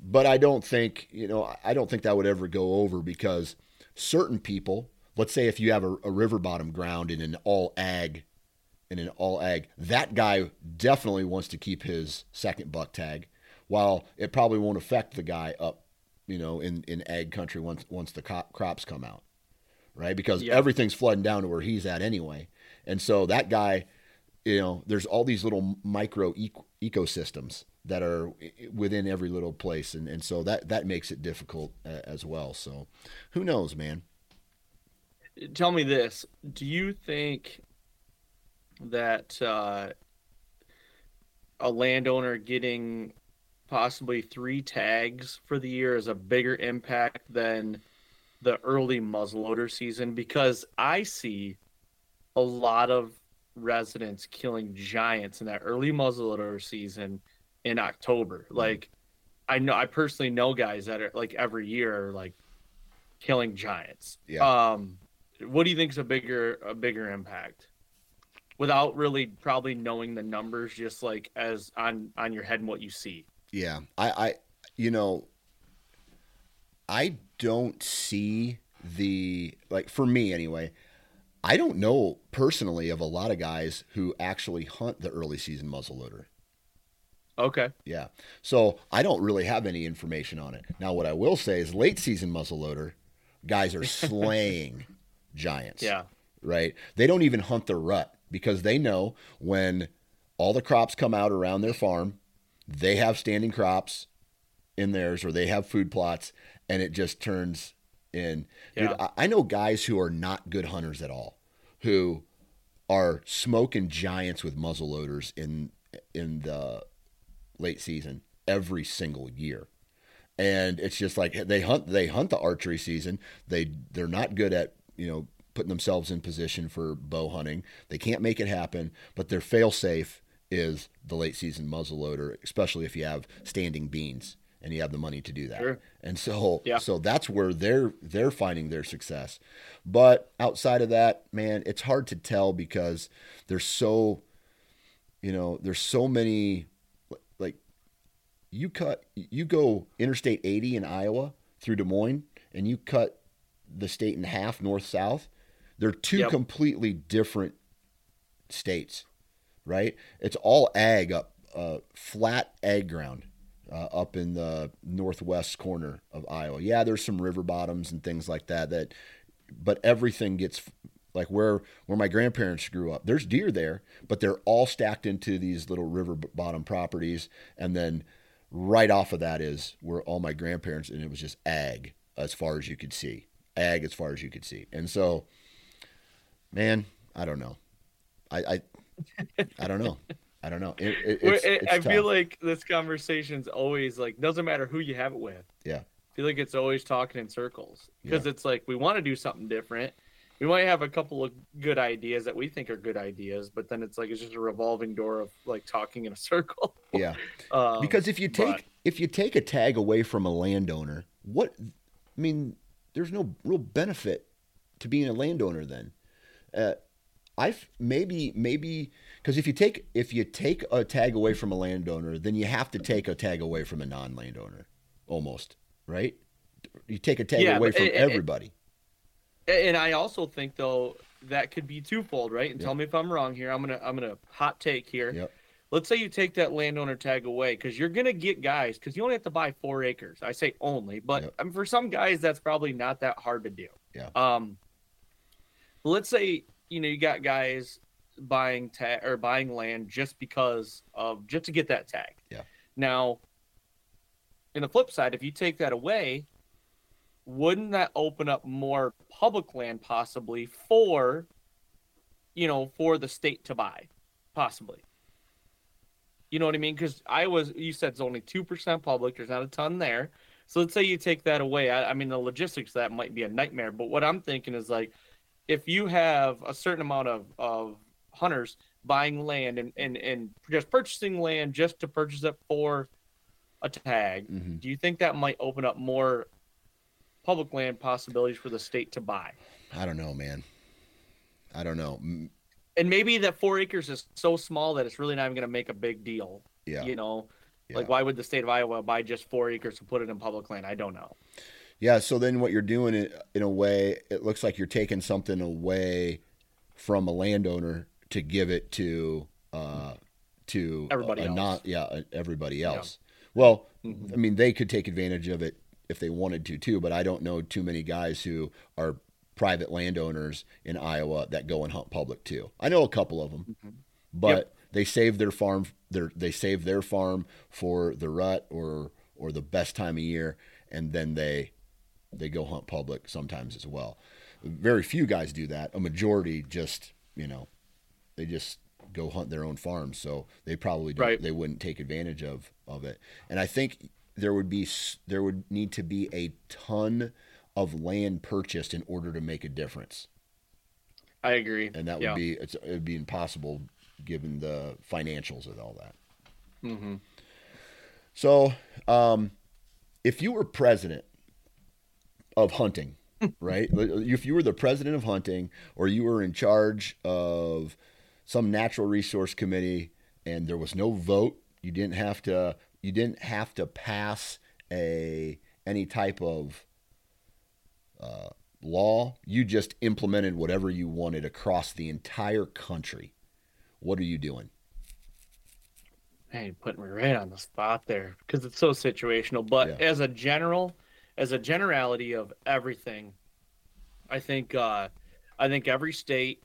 Speaker 1: But I don't think, you know, I don't think that would ever go over because certain people, let's say if you have a, a river bottom ground in an all ag, in an all ag, that guy definitely wants to keep his second buck tag, while it probably won't affect the guy up, you know, in, in ag country once once the crops come out, right? Because everything's flooding down to where he's at anyway, and so that guy, you know, there's all these little micro ecosystems that are within every little place, and, and so that that makes it difficult uh, as well. So, who knows, man?
Speaker 2: Tell me this: Do you think that uh, a landowner getting possibly three tags for the year is a bigger impact than the early muzzleloader season? Because I see a lot of residents killing giants in that early muzzleloader season in October. Mm-hmm. Like I know I personally know guys that are like every year are like killing giants. Yeah. Um what do you think is a bigger a bigger impact? Without really probably knowing the numbers just like as on on your head and what you see.
Speaker 1: Yeah. I I you know I don't see the like for me anyway. I don't know personally of a lot of guys who actually hunt the early season muzzleloader.
Speaker 2: Okay.
Speaker 1: Yeah. So I don't really have any information on it. Now, what I will say is late season muzzleloader guys are (laughs) slaying giants.
Speaker 2: Yeah.
Speaker 1: Right. They don't even hunt the rut because they know when all the crops come out around their farm, they have standing crops in theirs or they have food plots and it just turns in. Yeah. Dude, I, I know guys who are not good hunters at all who are smoking giants with muzzleloaders in in the late season every single year. And it's just like they hunt they hunt the archery season. They they're not good at, you know, putting themselves in position for bow hunting. They can't make it happen, but their fail safe is the late season muzzleloader, especially if you have standing beans and you have the money to do that. Sure. And so yeah. so that's where they're they're finding their success. But outside of that, man, it's hard to tell because there's so you know, there's so many like you cut you go interstate 80 in Iowa through Des Moines and you cut the state in half north south they're two yep. completely different states right it's all ag up uh, flat ag ground uh, up in the northwest corner of Iowa yeah there's some river bottoms and things like that that but everything gets like where where my grandparents grew up. There's deer there, but they're all stacked into these little river bottom properties, and then right off of that is where all my grandparents, and it was just ag as far as you could see, ag as far as you could see, and so, man, I don't know, I I, I don't know. I don't know. It, it, it's,
Speaker 2: it-
Speaker 1: it's
Speaker 2: I feel like this conversation's always like doesn't matter who you have it with.
Speaker 1: Yeah.
Speaker 2: I feel like it's always talking in circles because
Speaker 1: Yeah.
Speaker 2: it's like we want to do something different. We might have a couple of good ideas that we think are good ideas, but then it's like it's just a revolving door of like talking in a (laughs) circle.
Speaker 1: yeah.
Speaker 2: Um,
Speaker 1: because if you take
Speaker 2: but-
Speaker 1: if you take a tag away from a landowner what i mean there's no real benefit to being a landowner then uh, i maybe maybe because if you take if you take a tag away from a landowner then you have to take a tag away from a non-landowner almost right you take a tag
Speaker 2: Yeah,
Speaker 1: away from
Speaker 2: it- it-
Speaker 1: everybody
Speaker 2: And I also think though that could be twofold, right? And
Speaker 1: Yep.
Speaker 2: tell me if I'm wrong here. I'm gonna I'm gonna hot take here.
Speaker 1: Yep.
Speaker 2: Let's say you take that landowner tag away because you're gonna get guys because you only have to buy four acres. I say only, but
Speaker 1: Yep.
Speaker 2: I mean, for some guys that's probably not that hard to do.
Speaker 1: Yeah.
Speaker 2: Um. Let's say you know you got guys buying tag or buying land just because of just to get that tag.
Speaker 1: Yeah.
Speaker 2: Now, in the flip side, if you take that away, wouldn't that open up more public land possibly for you know for the state to buy possibly you know what i mean? Because i was you said it's only 2% public. There's not a ton there. So let's say you take that away. I, I mean the logistics of that might be a nightmare. But what i'm thinking is like if you have a certain amount of, of hunters buying land and, and, and just purchasing land just to purchase it for a tag
Speaker 1: Mhm.
Speaker 2: do you think that might open up more public land possibilities for the state to buy?
Speaker 1: i don't know man. I don't know
Speaker 2: And maybe that four acres is so small that it's really not even going to make a big deal.
Speaker 1: yeah
Speaker 2: You know,
Speaker 1: yeah.
Speaker 2: like why would the state of Iowa buy just four acres to put it in public land? I don't know.
Speaker 1: Yeah, so then what you're doing in, in a way, it looks like you're taking something away from a landowner to give it to uh, to
Speaker 2: Everybody else.
Speaker 1: not yeah everybody else. Well,
Speaker 2: Mhm.
Speaker 1: I mean they could take advantage of it if they wanted to too, but I don't know too many guys who are private landowners in Iowa that go and hunt public too. I know a couple of them, mm-hmm. but they save their farm their they save their farm for the rut or or the best time of year and then they they go hunt public sometimes as well. Very few guys do that. A majority just, you know, they just go hunt their own farms, so they probably don't,
Speaker 2: Right.
Speaker 1: they wouldn't take advantage of of it. And I think there would be there would need to be a ton of land purchased in order to make a difference
Speaker 2: I agree.
Speaker 1: and that would
Speaker 2: Yeah.
Speaker 1: be it's, it would be impossible given the financials of all that.
Speaker 2: hmm
Speaker 1: So, um, if you were president of hunting, (laughs) right? If you were the president of hunting, or you were in charge of some natural resource committee, and there was no vote, you didn't have to. You didn't have to pass a any type of uh, law. You just implemented whatever you wanted across the entire country. What are you doing?
Speaker 2: You're putting me right on the spot there because it's so situational. But
Speaker 1: Yeah.
Speaker 2: as a general, as a generality of everything, I think uh, I think every state,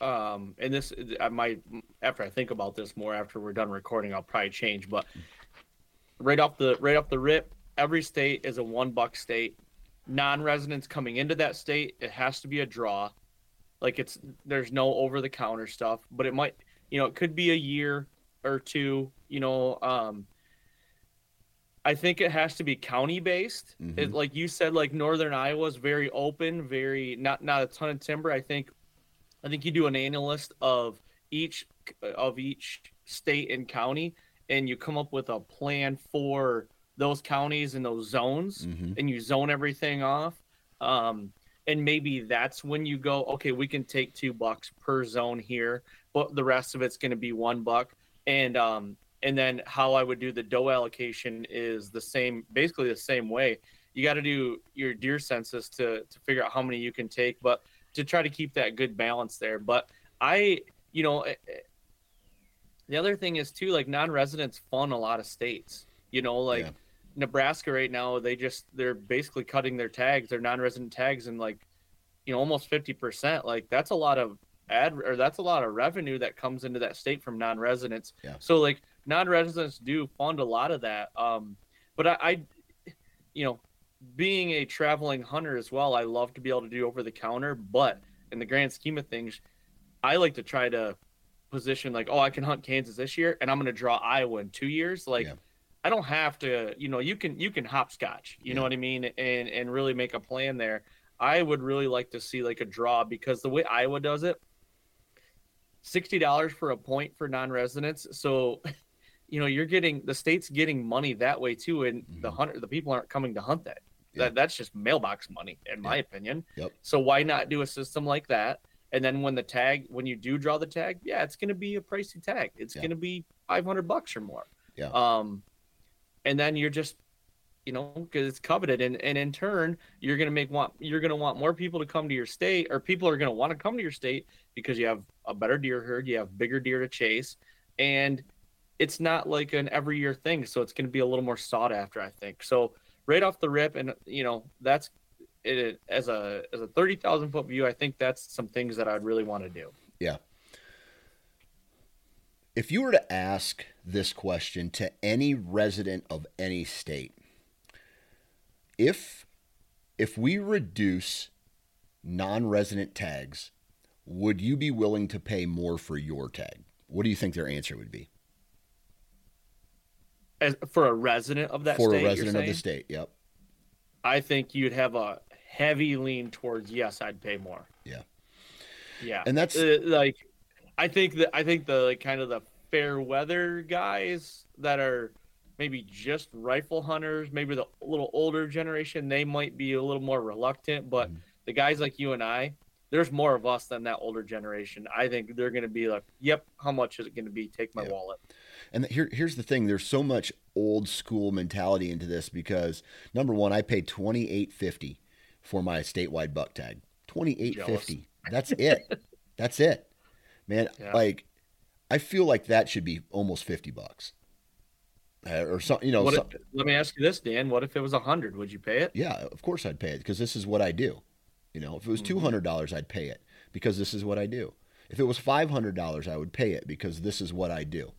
Speaker 2: um, and this I might after I think about this more after we're done recording, I'll probably change. But right off the right off the rip, every state is a one buck state. Non-residents coming into that state, it has to be a draw. Like it's there's no over the counter stuff, but it might you know it could be a year or two. You know, um, I think it has to be county based.
Speaker 1: Mhm.
Speaker 2: It, like you said, like Northern Iowa is very open, very not not a ton of timber. I think, I think you do an annual list of each of each state and county, and you come up with a plan for those counties and those zones,
Speaker 1: Mhm.
Speaker 2: and you zone everything off. Um, and maybe that's when you go, okay, we can take two bucks per zone here, but the rest of it's going to be one buck. And um, and then how I would do the doe allocation is the same, basically the same way. You got to do your deer census to to figure out how many you can take, but to try to keep that good balance there. But I, you know, eh, eh, the other thing is too, like non-residents fund a lot of states. You know, like
Speaker 1: Yeah.
Speaker 2: Nebraska right now, they just they're basically cutting their tags, their non-resident tags, and like you know, almost 50%, like that's a lot of ad or that's a lot of revenue that comes into that state from non-residents.
Speaker 1: Yeah.
Speaker 2: So like non-residents do fund a lot of that. Um, but I, I, you know, being a traveling hunter as well, I love to be able to do over the counter, but in the grand scheme of things, I like to try to position like, oh, I can hunt Kansas this year and I'm going to draw Iowa in two years. Like,
Speaker 1: Yeah.
Speaker 2: I don't have to, you know, you can, you can hopscotch, you know what I mean? And, and really make a plan there. I would really like to see like a draw because the way Iowa does it, $60 for a point for non-residents. So, (laughs) you know, you're getting the state's getting money that way too. And the
Speaker 1: Mhm.
Speaker 2: hunter, the people aren't coming to hunt that.
Speaker 1: Yeah.
Speaker 2: That that's just mailbox money, in my opinion.
Speaker 1: Yep.
Speaker 2: So why not do a system like that? And then when the tag, when you do draw the tag, yeah, it's going to be a pricey tag. It's
Speaker 1: Yeah.
Speaker 2: going to be 500 bucks or more.
Speaker 1: Yeah.
Speaker 2: Um, and then you're just, you know, because it's coveted, and and in turn, you're going to make want you're going to want more people to come to your state, or people are going to want to come to your state because you have a better deer herd, you have bigger deer to chase, and it's not like an every year thing. So it's going to be a little more sought after, I think. So right off the rip, and you know, that's it as a as a thirty thousand foot view. I think that's some things that I'd really want to do.
Speaker 1: Yeah. If you were to ask this question to any resident of any state, if if we reduce non-resident tags, would you be willing to pay more for your tag? What do you think their answer would be?
Speaker 2: As for a resident of that
Speaker 1: for
Speaker 2: state,
Speaker 1: a resident of the state, yep.
Speaker 2: I think you'd have a heavy lean towards yes, I'd pay more.
Speaker 1: Yeah.
Speaker 2: Yeah,
Speaker 1: And that's-
Speaker 2: Uh, like, I think that I think the like kind of the fair weather guys that are maybe just rifle hunters, maybe the little older generation, they might be a little more reluctant. But
Speaker 1: Mhm.
Speaker 2: the guys like you and I, there's more of us than that older generation. I think they're going to be like, "Yep, how much is it going to be? Take my
Speaker 1: Yeah.
Speaker 2: wallet."
Speaker 1: And here, here's the thing: there's so much old school mentality into this because number one, I paid twenty eight fifty for my statewide buck tag. Twenty eight fifty. That's it. That's it, man.
Speaker 2: Yeah.
Speaker 1: Like, I feel like that should be almost fifty bucks, uh, or something. You know, some-
Speaker 2: if, let me ask you this, Dan. What if it was a hundred? Would you pay it?
Speaker 1: yeah, of course I'd pay it because this is what I do. You know, if it was
Speaker 2: Mhm.
Speaker 1: two hundred dollars, I'd pay it because this is what I do. If it was five hundred dollars, I would pay it because this is what I do.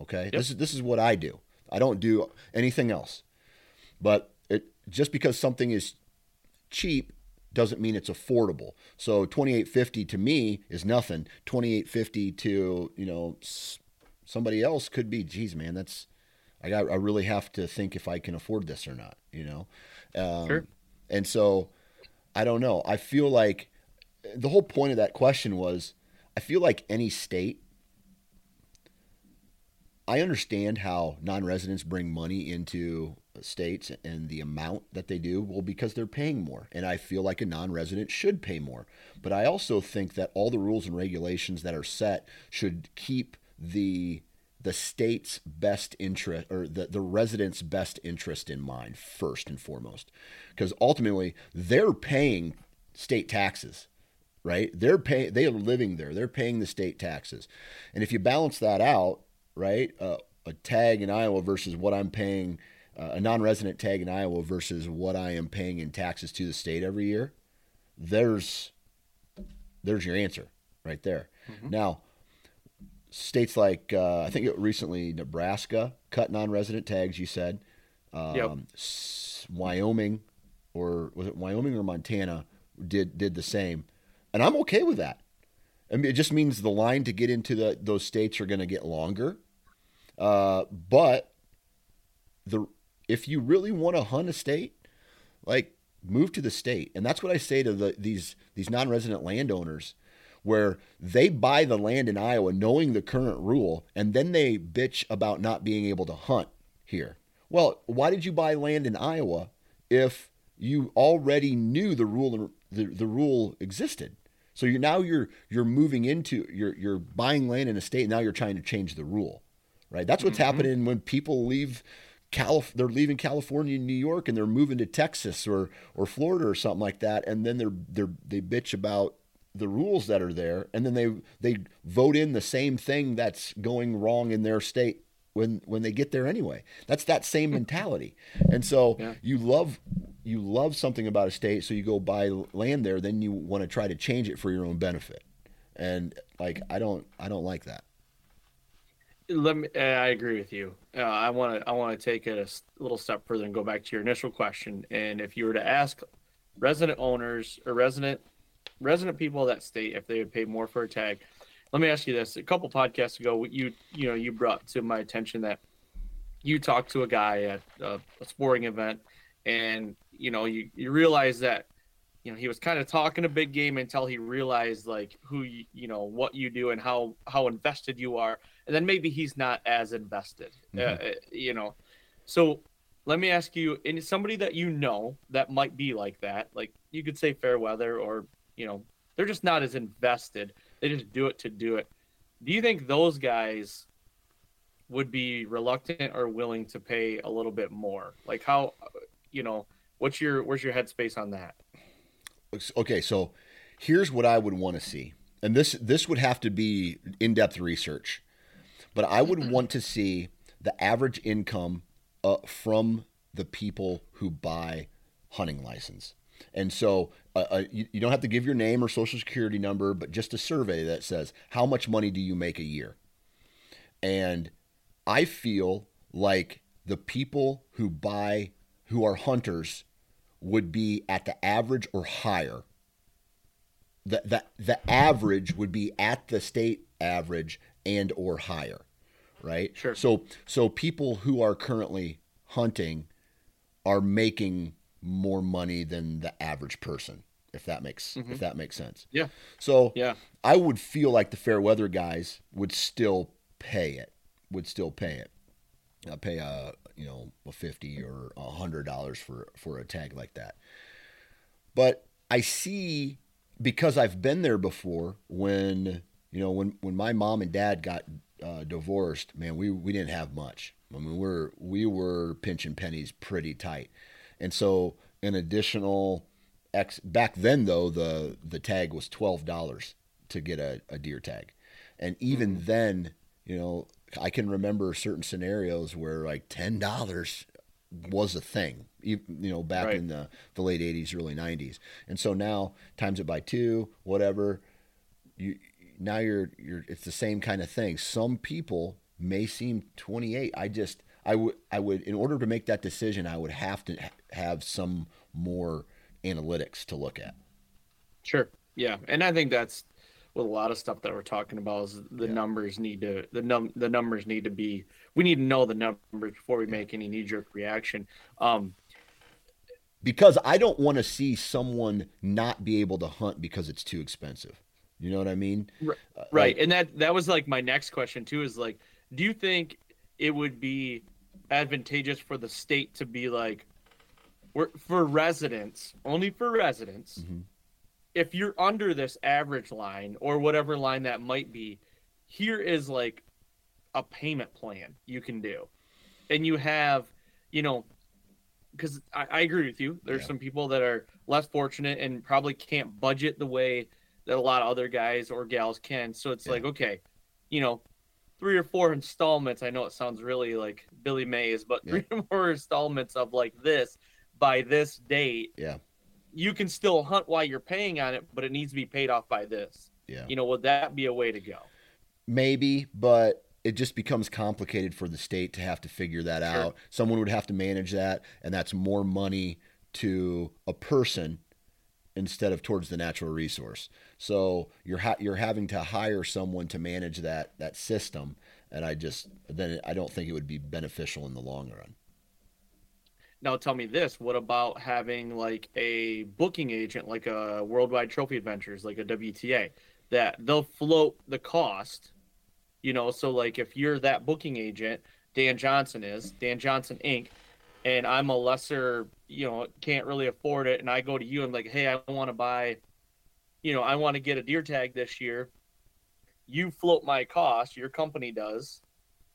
Speaker 1: Okay, this is this is what I do. I don't do anything else. But it just because something is cheap doesn't mean it's affordable. So twenty eight fifty to me is nothing. Twenty eight fifty to you know somebody else could be. Geez, man, that's I got. I really have to think if I can afford this or not. You know, um,
Speaker 2: Sure.
Speaker 1: and so I don't know. I feel like the whole point of that question was I feel like any state. I understand how non-residents bring money into states and the amount that they do well because they're paying more. And I feel like a non-resident should pay more. But I also think that all the rules and regulations that are set should keep the the state's best interest or the, the residents' best interest in mind first and foremost. Because ultimately they're paying state taxes right? They're paying they are living there. They're paying the state taxes. And if you balance that out right uh, a tag in iowa versus what i'm paying uh, a non-resident tag in iowa versus what i am paying in taxes to the state every year there's there's your answer right there now states like uh, I think it recently Nebraska cut non-resident tags. You said um,
Speaker 2: Yep.
Speaker 1: S- Wyoming or was it Wyoming or Montana did did the same, and I'm okay with that. I mean, it just means the line to get into the those states are going to get longer. Uh, but the if you really want to hunt a state, like move to the state, and that's what I say to the, these these non-resident landowners where they buy the land in Iowa knowing the current rule and then they bitch about not being able to hunt here. Well, why did you buy land in Iowa if you already knew the rule the, the rule existed? So you're now you're you're moving into you're you're buying land in a state and now you're trying to change the rule. Right? That's what's mm-hmm. happening when people leave Calif- they're leaving California and New York and they're moving to Texas or or Florida or something like that and then they're they're they bitch about the rules that are there and then they they vote in the same thing that's going wrong in their state when when they get there anyway that's that same mentality and so (laughs)
Speaker 2: Yeah.
Speaker 1: you love you love something about a state, so you go buy land there, then you want to try to change it for your own benefit. And like I don't I don't like that.
Speaker 2: Let me. uh, I agree with you. Uh, I want to. I want to take it a little step further and go back to your initial question. And if you were to ask resident owners or resident resident people of that state if they would pay more for a tag, let me ask you this: a couple podcasts ago, you you know you brought to my attention that you talked to a guy at a, a sporting event, and you know you you realize that you know he was kind of talking a big game until he realized like who you, you know what you do and how how invested you are and then maybe he's not as invested uh, uh, you know. So let me ask you and somebody that you know that might be like that like you could say fair weather or you know they're just not as invested. They just do it to do it. Do you think those guys would be reluctant or willing to pay a little bit more? Like how you know what's your where's your headspace on that?
Speaker 1: Okay, so here's what I would want to see. And this this would have to be in-depth research. But I would want to see the average income uh, from the people who buy hunting license. And so uh, uh, you, you don't have to give your name or social security number, but just a survey that says how much money do you make a year? And I feel like the people who buy who are hunters would be at the average or higher. The, the, the average would be at the state average and or higher, right?
Speaker 2: Sure.
Speaker 1: So so people who are currently hunting are making more money than the average person, if that makes if that makes sense.
Speaker 2: yeah
Speaker 1: So
Speaker 2: yeah
Speaker 1: I would feel like the fair weather guys would still pay it, would still pay it, uh, pay a you know a fifty or a hundred dollars for for a tag like that. But I see because I've been there before when you know when when my mom and dad got uh, divorced, man, we we didn't have much. I mean, we're we were pinching pennies pretty tight, and so an additional X back then though the the tag was twelve dollars to get a, a deer tag, and even then, you know, I can remember certain scenarios where like ten dollars was a thing, you, you know, back
Speaker 2: Right.
Speaker 1: in the, the late '80s, early '90s, and so now times it by two, whatever. You now you're you're it's the same kind of thing. Some people may seem 28. I just I would I would in order to make that decision, I would have to ha- have some more analytics to look at.
Speaker 2: Sure. Yeah, and I think that's with a lot of stuff that we're talking about is the
Speaker 1: Yeah.
Speaker 2: numbers need to the num the numbers need to be we need to know the numbers before we make any knee jerk reaction. Um,
Speaker 1: because I don't want to see someone not be able to hunt because it's too expensive. You know what I mean?
Speaker 2: Right.
Speaker 1: Uh,
Speaker 2: right,
Speaker 1: like-
Speaker 2: and that that was like my next question too. Is like, do you think it would be advantageous for the state to be like, we're, for residents only for residents?
Speaker 1: Mhm.
Speaker 2: If you're under this average line or whatever line that might be, here is like a payment plan you can do, and you have, you know, because I, I agree with you. There's
Speaker 1: Yeah.
Speaker 2: some people that are less fortunate and probably can't budget the way that a lot of other guys or gals can. So it's
Speaker 1: Yeah.
Speaker 2: like, okay, you know, three or four installments. I know it sounds really like Billy Mays, but
Speaker 1: Yeah.
Speaker 2: three or four installments of like this by this date,
Speaker 1: Yeah.
Speaker 2: you can still hunt while you're paying on it, but it needs to be paid off by this.
Speaker 1: Yeah.
Speaker 2: You know, would that be a way to go?
Speaker 1: Maybe, but it just becomes complicated for the state to have to figure that
Speaker 2: Sure.
Speaker 1: out. Someone would have to manage that, and that's more money to a person instead of towards the natural resource. So you're ha- you're having to hire someone to manage that that system, and I just then I don't think it would be beneficial in the long run.
Speaker 2: Now tell me this, what about having like a booking agent like a Worldwide Trophy Adventures, like a WTA, that they'll float the cost, you know, so like if you're that booking agent, Dan Johnson is, Dan Johnson Inc., and I'm a lesser, you know, can't really afford it, and I go to you and like, hey, I want to buy, you know, I want to get a deer tag this year. You float my cost, your company does,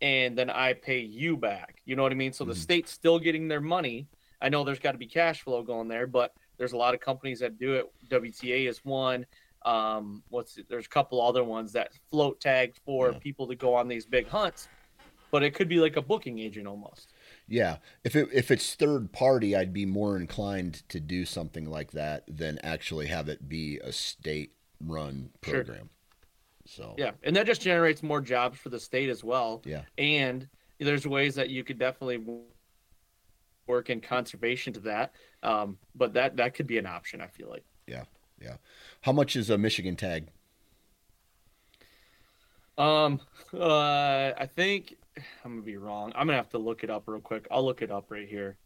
Speaker 2: and then I pay you back. You know what I mean? So the
Speaker 1: Mhm.
Speaker 2: state's still getting their money. I know there's got to be cash flow going there, but there's a lot of companies that do it. WTA is one. Um, what's it? there's a couple other ones that float tag for
Speaker 1: Yeah.
Speaker 2: people to go on these big hunts, but it could be like a booking agent almost.
Speaker 1: Yeah, if it if it's third party, I'd be more inclined to do something like that than actually have it be a state run
Speaker 2: Sure.
Speaker 1: program. So
Speaker 2: Yeah, and that just generates more jobs for the state as well.
Speaker 1: yeah,
Speaker 2: And there's ways that you could definitely work in conservation to that. Um, but that that could be an option. I feel like.
Speaker 1: yeah, yeah. How much is a Michigan tag?
Speaker 2: Um, uh, I think I'm gonna be wrong. I'm gonna have to look it up real quick. I'll look it up right here.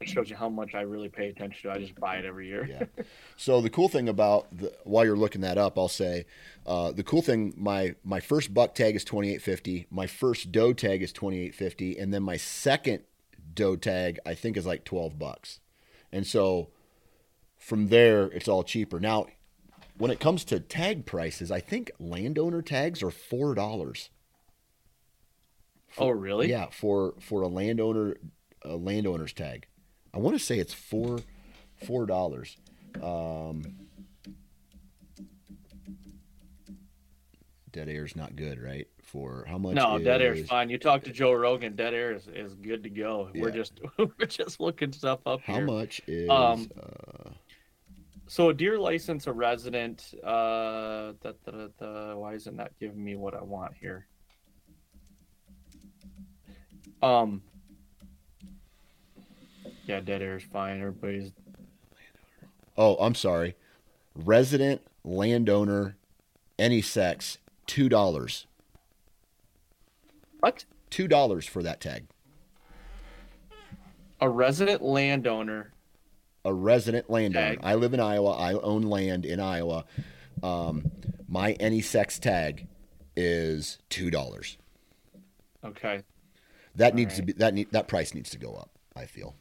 Speaker 2: It shows you how much I really pay attention to. I just buy it every year.
Speaker 1: Yeah. So the cool thing about the, while you're looking that up, I'll say uh, the cool thing my my first buck tag is 2850, my first doe tag is 2850, and then my second doe tag I think is like 12 bucks. And so from there it's all cheaper. Now when it comes to tag prices, I think landowner tags are four dollars.
Speaker 2: Oh, really?
Speaker 1: Yeah, for for a landowner a landowner's tag. I want to say it's four four dollars. Um, dead air's not good, right? For how much?
Speaker 2: No, dead air's
Speaker 1: is-
Speaker 2: fine. You talk to Joe Rogan, dead air is, is good to go. We're just (laughs) we're just looking stuff up
Speaker 1: How
Speaker 2: here.
Speaker 1: much is?
Speaker 2: Um,
Speaker 1: uh,
Speaker 2: So a deer license, a resident. Uh, da, da, da, why isn't that giving me what I want here? Um. Yeah, dead air is fine. Everybody's
Speaker 1: oh, I'm sorry. Resident landowner, any sex, two dollars.
Speaker 2: what?
Speaker 1: Two dollars for that tag.
Speaker 2: A resident landowner.
Speaker 1: A resident landowner.
Speaker 2: Tag.
Speaker 1: I live in Iowa. I own land in Iowa. Um, my any sex tag is two dollars.
Speaker 2: Okay.
Speaker 1: That needs to be that need, that price needs to go up. I feel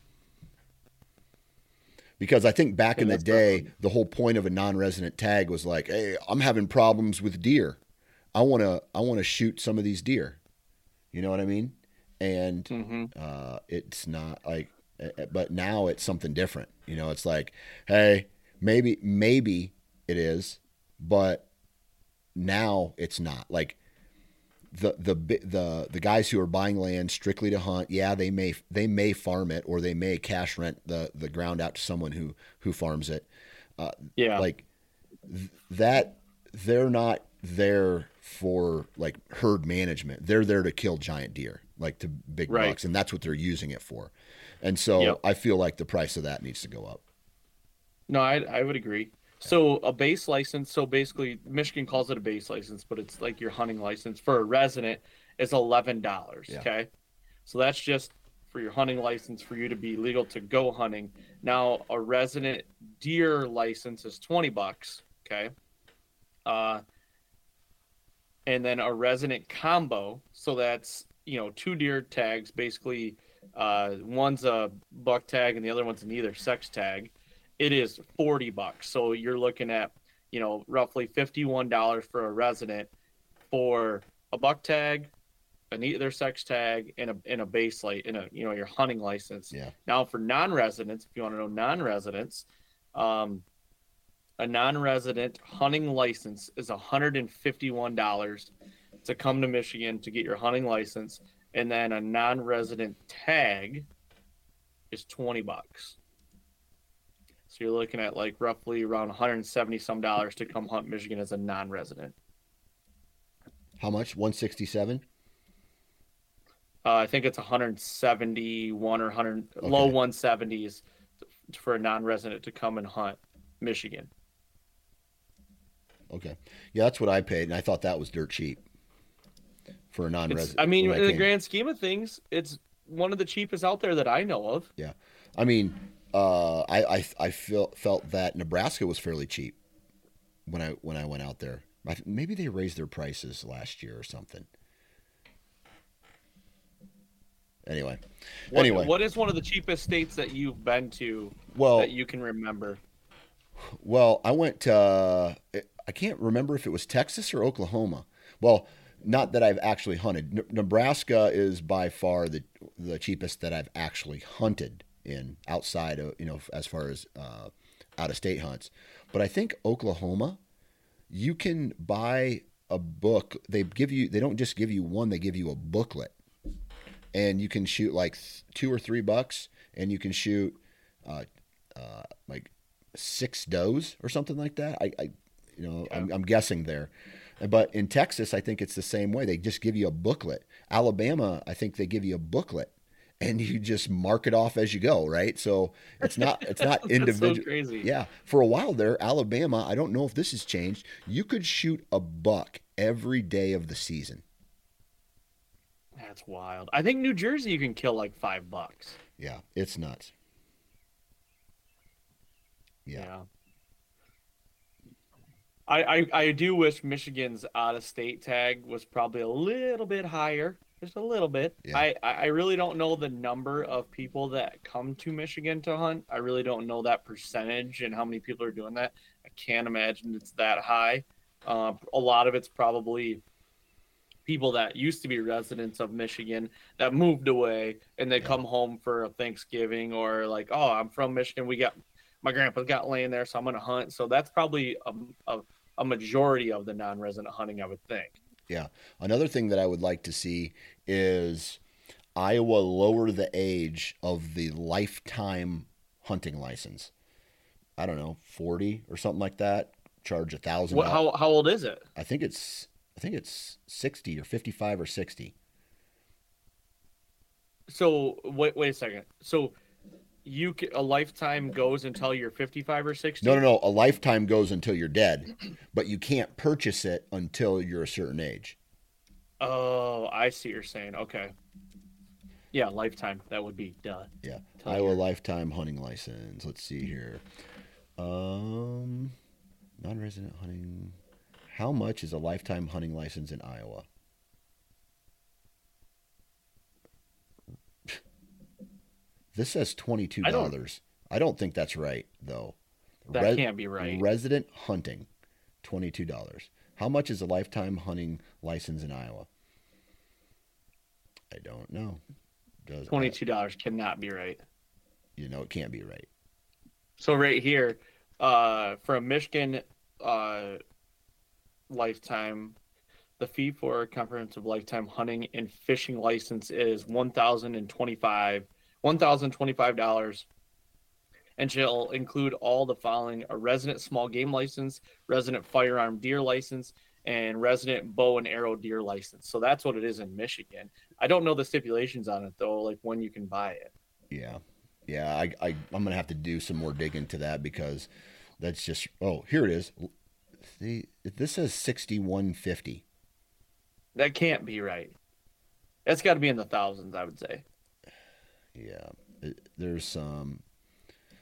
Speaker 1: because I think back
Speaker 2: Okay,
Speaker 1: in the day,
Speaker 2: definitely-
Speaker 1: the whole point of a non-resident tag was like, "Hey, I'm having problems with deer. I want to I want to shoot some of these deer." You know what I mean? And
Speaker 2: hmm
Speaker 1: uh, it's not like uh, but now it's something different you know it's like hey maybe maybe it is but now it's not like the the the the guys who are buying land strictly to hunt yeah they may they may farm it or they may cash rent the the ground out to someone who who farms it uh,
Speaker 2: Yeah.
Speaker 1: like th- that they're not there for like herd management they're there to kill giant deer like to big
Speaker 2: Right.
Speaker 1: bucks and that's what they're using it for and so
Speaker 2: Yep.
Speaker 1: i feel like the price of that needs to go up
Speaker 2: No, I I would agree. So a base license, so basically Michigan calls it a base license, but it's like your hunting license for a resident is eleven dollars.
Speaker 1: Yeah.
Speaker 2: Okay. So that's just for your hunting license for you to be legal to go hunting. Now a resident deer license is twenty bucks. Okay. Uh and then a resident combo, so that's you know, two deer tags, basically uh one's a buck tag and the other one's an either sex tag it is 40 bucks. So you're looking at, you know, roughly $51 for a resident for a buck tag, an either sex tag, and a and a base light in a you know your hunting license.
Speaker 1: Yeah.
Speaker 2: Now for non-residents, if you want to know non-residents, um, a non-resident hunting license is $151 to come to Michigan to get your hunting license, and then a non-resident tag is 20 bucks. So you're looking at like roughly around 170 some dollars to come hunt Michigan as a non-resident.
Speaker 1: how much 167
Speaker 2: Uh, I think it's 171 or 100 low 170s for a non-resident to come and hunt Michigan.
Speaker 1: okay yeah that's what i paid and i thought that was dirt cheap for a non-resident
Speaker 2: I mean, in the grand scheme of things, it's one of the cheapest out there that I know of.
Speaker 1: Yeah, I mean, uh, I I I felt felt that Nebraska was fairly cheap when I when I went out there. Maybe they raised their prices last year or something. Anyway,
Speaker 2: What,
Speaker 1: anyway,
Speaker 2: what is one of the cheapest states that you've been to
Speaker 1: well,
Speaker 2: that you can remember?
Speaker 1: well, I went to I can't remember if it was Texas or Oklahoma. Well, not that I've actually hunted. Ne- Nebraska is by far the the cheapest that I've actually hunted in outside of you know as far as uh, out of state hunts. But I think Oklahoma, you can buy a book. They give you they don't just give you one. They give you a booklet and you can shoot like th- two or three bucks, and you can shoot uh, uh, like six does or something like that. I, I you know, I'm, I'm guessing there. But in Texas, I think it's the same way. They just give you a booklet. Alabama, I think they give you a booklet, and you just mark it off as you go, right? So it's not it's not (laughs)
Speaker 2: That's
Speaker 1: individual.
Speaker 2: so crazy.
Speaker 1: Yeah, for a while there, Alabama. I don't know if this has changed. You could shoot a buck every day of the season.
Speaker 2: That's wild. I think New Jersey you can kill like five bucks.
Speaker 1: Yeah, it's nuts. Yeah.
Speaker 2: Yeah. I, I I do wish Michigan's out of state tag was probably a little bit higher, just a little bit.
Speaker 1: Yeah.
Speaker 2: I I really don't know the number of people that come to Michigan to hunt. I really don't know that percentage and how many people are doing that. I can't imagine it's that high. Uh, a lot of it's probably people that used to be residents of Michigan that moved away and they come home for a Thanksgiving or like, oh, I'm from Michigan. We got my grandpa's got land there, so I'm gonna hunt. So that's probably a, a, a majority of the non-resident hunting, I would think.
Speaker 1: Yeah. Another thing that I would like to see is Iowa lower the age of the lifetime hunting license. I don't know, 40 or something like that. Charge a thousand.
Speaker 2: What, how how old is it?
Speaker 1: I think it's I think it's 60 or 55 or 60.
Speaker 2: So wait wait a second. So you a lifetime goes until you're 55 or 60.
Speaker 1: No, no, no. A lifetime goes until you're dead, (clears throat) but you can't purchase it until you're a certain age.
Speaker 2: Oh, I see. what You're saying okay. Yeah, lifetime. That would be duh.
Speaker 1: Yeah. Iowa lifetime hunting license. Let's see here. Um, non-resident hunting. How much is a lifetime hunting license in Iowa? This says
Speaker 2: twenty two
Speaker 1: dollars. I don't think that's right though.
Speaker 2: That
Speaker 1: Re-
Speaker 2: can't be right.
Speaker 1: Resident hunting, twenty-two dollars. How much is a lifetime hunting license in Iowa? I don't know. Does
Speaker 2: Twenty-two dollars cannot be right.
Speaker 1: You know, it can't be right.
Speaker 2: So right here, uh, for a Michigan uh, lifetime, the fee for a comprehensive lifetime hunting and fishing license is one thousand and twenty-five, one thousand twenty-five dollars, and shall include all the following: a resident small game license, resident firearm deer license, and resident bow and arrow deer license. So that's what it is in Michigan. I don't know the stipulations on it though, like when you can buy it.
Speaker 1: Yeah, yeah. I, I I'm gonna have to do some more digging to that because that's just. Oh, here it is. See, this says sixty one fifty.
Speaker 2: That can't be right. That's got to be in the thousands, I would say.
Speaker 1: Yeah, it, there's some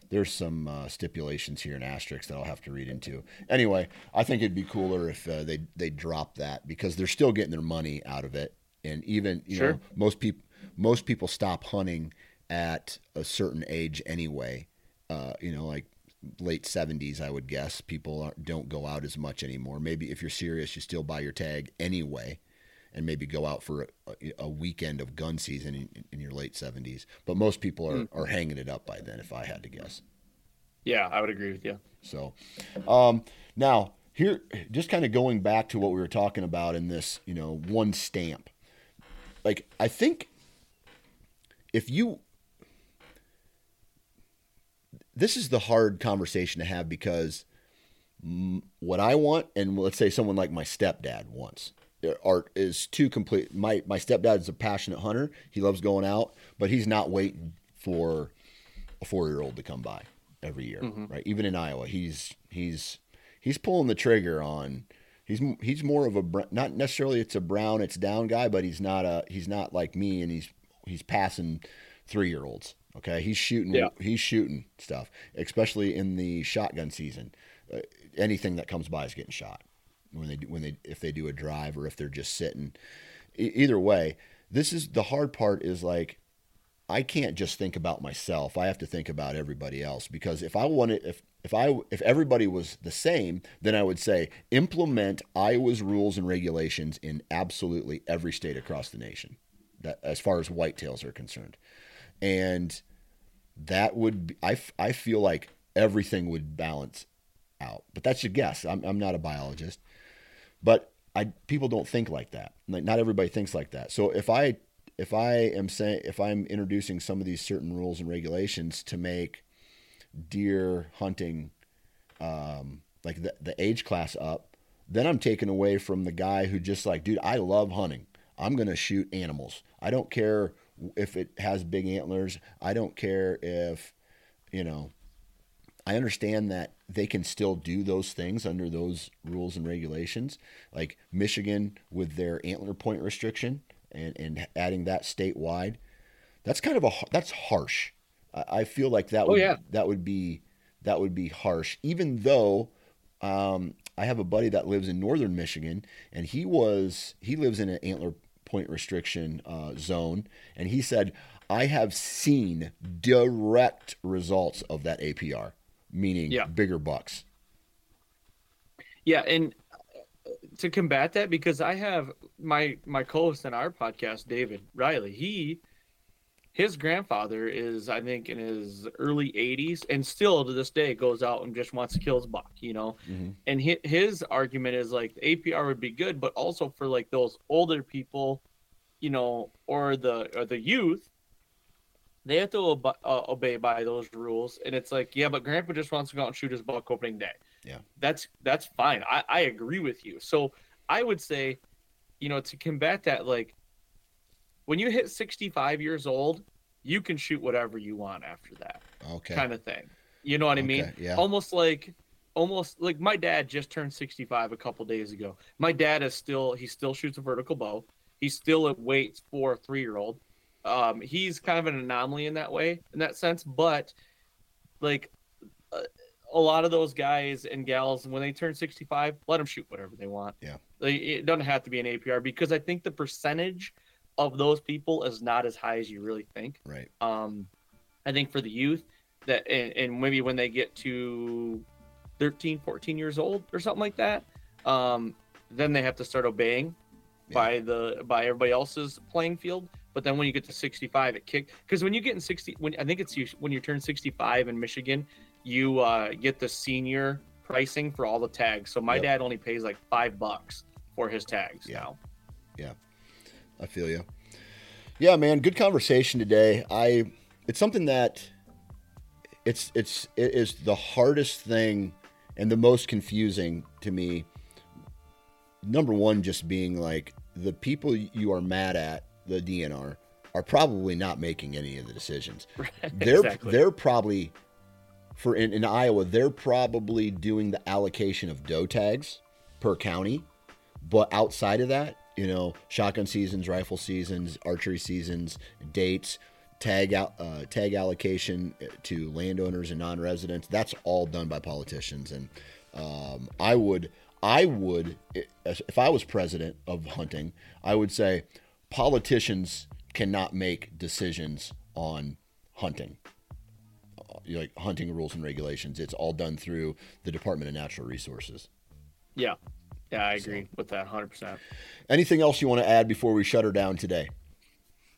Speaker 1: there's some uh, stipulations here in asterisks that I'll have to read into. Anyway, I think it'd be cooler if uh, they they drop that because they're still getting their money out of it, and even you know most people most people stop hunting at a certain age anyway. Uh, you know, like late 70s, I would guess. People aren't, don't go out as much anymore. Maybe if you're serious, you still buy your tag anyway and maybe go out for a, a weekend of gun season in, in your late 70s. But most people are, are hanging it up by then, if I had to guess.
Speaker 2: Yeah, I would agree with you.
Speaker 1: So, um, now here, just kind of going back to what we were talking about in this, you know, one stamp. Like, I think if you, this is the hard conversation to have because mm, what I want, and let's say someone like my stepdad wants, are is too complete. My my stepdad is a passionate hunter. He loves going out, but he's not waiting for a four year old to come by every year, right? Even in Iowa, he's he's he's pulling the trigger on. He's he's more of a not necessarily it's a brown it's down guy, but he's not a he's not like me, and he's he's passing three year olds. Okay, he's shooting
Speaker 2: Yeah.
Speaker 1: he's shooting stuff, especially in the shotgun season. Uh, anything that comes by is getting shot when they do, when they if they do a drive or if they're just sitting. E- either way, this is the hard part. Is like I can't just think about myself. I have to think about everybody else because if I wanted if if I if everybody was the same, then I would say implement Iowa's rules and regulations in absolutely every state across the nation. That as far as whitetails are concerned. And that would be, I feel like everything would balance out. But that's a guess. I'm I'm not a biologist. But I people don't think like that. Like not everybody thinks like that. So if I if I am saying if I'm introducing some of these certain rules and regulations to make deer hunting um, like the, the age class up, then I'm taking away from the guy who just like, dude, I love hunting. I'm gonna shoot animals. I don't care if it has big antlers. I don't care if, you know, I understand that they can still do those things under those rules and regulations. Like Michigan with their antler point restriction and, and adding that statewide. That's kind of a that's harsh. I, I feel like that
Speaker 2: Oh,
Speaker 1: would
Speaker 2: yeah.
Speaker 1: that would be that would be harsh. Even though um, I have a buddy that lives in northern Michigan, and he was he lives in an antler point restriction uh, zone, and he said I have seen direct results of that APR, meaning
Speaker 2: Yeah.
Speaker 1: bigger bucks.
Speaker 2: Yeah, and uh, to combat that, because I have my my co-host in our podcast, David Riley. He, his grandfather is, I think, in his early 80s, and still to this day goes out and just wants to kill his buck. You know,
Speaker 1: Mhm.
Speaker 2: and his, his argument is like the APR would be good, but also for like those older people, you know, or the or the youth. They have to ob- uh, obey by those rules, and it's like, yeah, but Grandpa just wants to go out and shoot his buck opening day Yeah, that's that's fine. I, I agree with you. So I would say, you know, to combat that, like when you hit 65 years old, you can shoot whatever you want after that
Speaker 1: Okay.
Speaker 2: kind of thing. You know what I mean?
Speaker 1: Yeah.
Speaker 2: Almost like almost like my dad just turned 65 a couple days ago. My dad is still he still shoots a vertical bow. He still waits for a three year old. Um, he's kind of an anomaly in that way, in that sense. But like uh, a lot of those guys and gals, when they turn 65, let them shoot whatever they want.
Speaker 1: Yeah.
Speaker 2: Like, it doesn't have to be an APR because I think the percentage of those people is not as high as you really think.
Speaker 1: Right.
Speaker 2: Um, I think for the youth that, and, and maybe when they get to 13, 14 years old or something like that, um, then they have to start obeying
Speaker 1: Yeah.
Speaker 2: by the by everybody else's playing field. But then when you get to 65, it kick because when you get in 60, when I think it's you when you turn 65 in Michigan, you uh, get the senior pricing for all the tags. So my
Speaker 1: Yep.
Speaker 2: dad only pays like five bucks for his tags
Speaker 1: Yeah.
Speaker 2: now.
Speaker 1: I feel you. Yeah, man, good conversation today. I it's something that it's it's it is the hardest thing and the most confusing to me. Number one, just being like the people you are mad at, the DNR, are probably not making any of the decisions. (laughs) They're
Speaker 2: Exactly.
Speaker 1: they're probably for in, in Iowa, they're probably doing the allocation of doe tags per county. But outside of that, you know, shotgun seasons, rifle seasons, archery seasons, dates, tag out, uh, tag allocation to landowners and non-residents. That's all done by politicians. And um, I would, I would, if I was president of hunting, I would say politicians cannot make decisions on hunting like hunting rules and regulations. It's all done through the Department of Natural Resources.
Speaker 2: Yeah. Yeah, I agree with that 100%.
Speaker 1: Anything else you want to add before we shut her down today?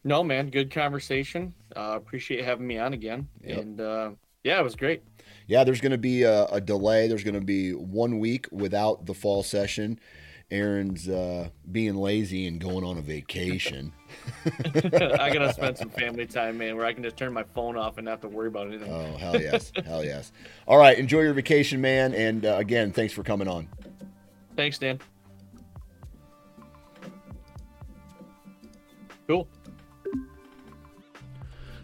Speaker 2: No, man, good conversation. Uh, appreciate having me on again.
Speaker 1: Yep.
Speaker 2: And uh, yeah, it was great.
Speaker 1: Yeah, there's going to be a, a delay. There's going to be one week without the fall session. Aaron's uh, being lazy and going on a vacation. (laughs)
Speaker 2: I gotta spend some family time, man, where I can just turn my phone off and not have to worry about anything.
Speaker 1: Oh, hell yes. hell yes. All right. Enjoy your vacation, man. And uh, again, thanks for coming on.
Speaker 2: Thanks, Dan. Cool.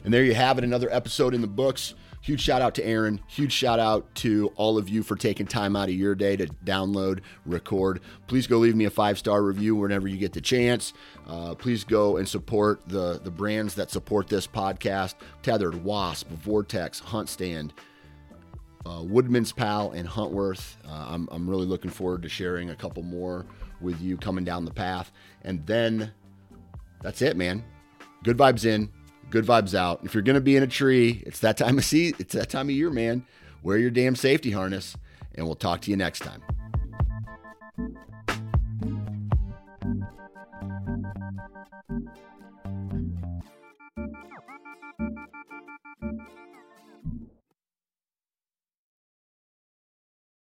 Speaker 1: And there you have it, another episode in the books. Huge shout out to Aaron. Huge shout out to all of you for taking time out of your day to download, record. Please go leave me a five star review whenever you get the chance. Uh, please go and support the, the brands that support this podcast Tethered, Wasp, Vortex, HuntStand, uh, Woodman's Pal, and Huntworth. Uh, I'm, I'm really looking forward to sharing a couple more with you coming down the path. And then that's it, man. Good vibes in, good vibes out. If you're going to be in a tree, it's that time of season, it's that time of year, man. Wear your damn safety harness, and we'll talk to you next time.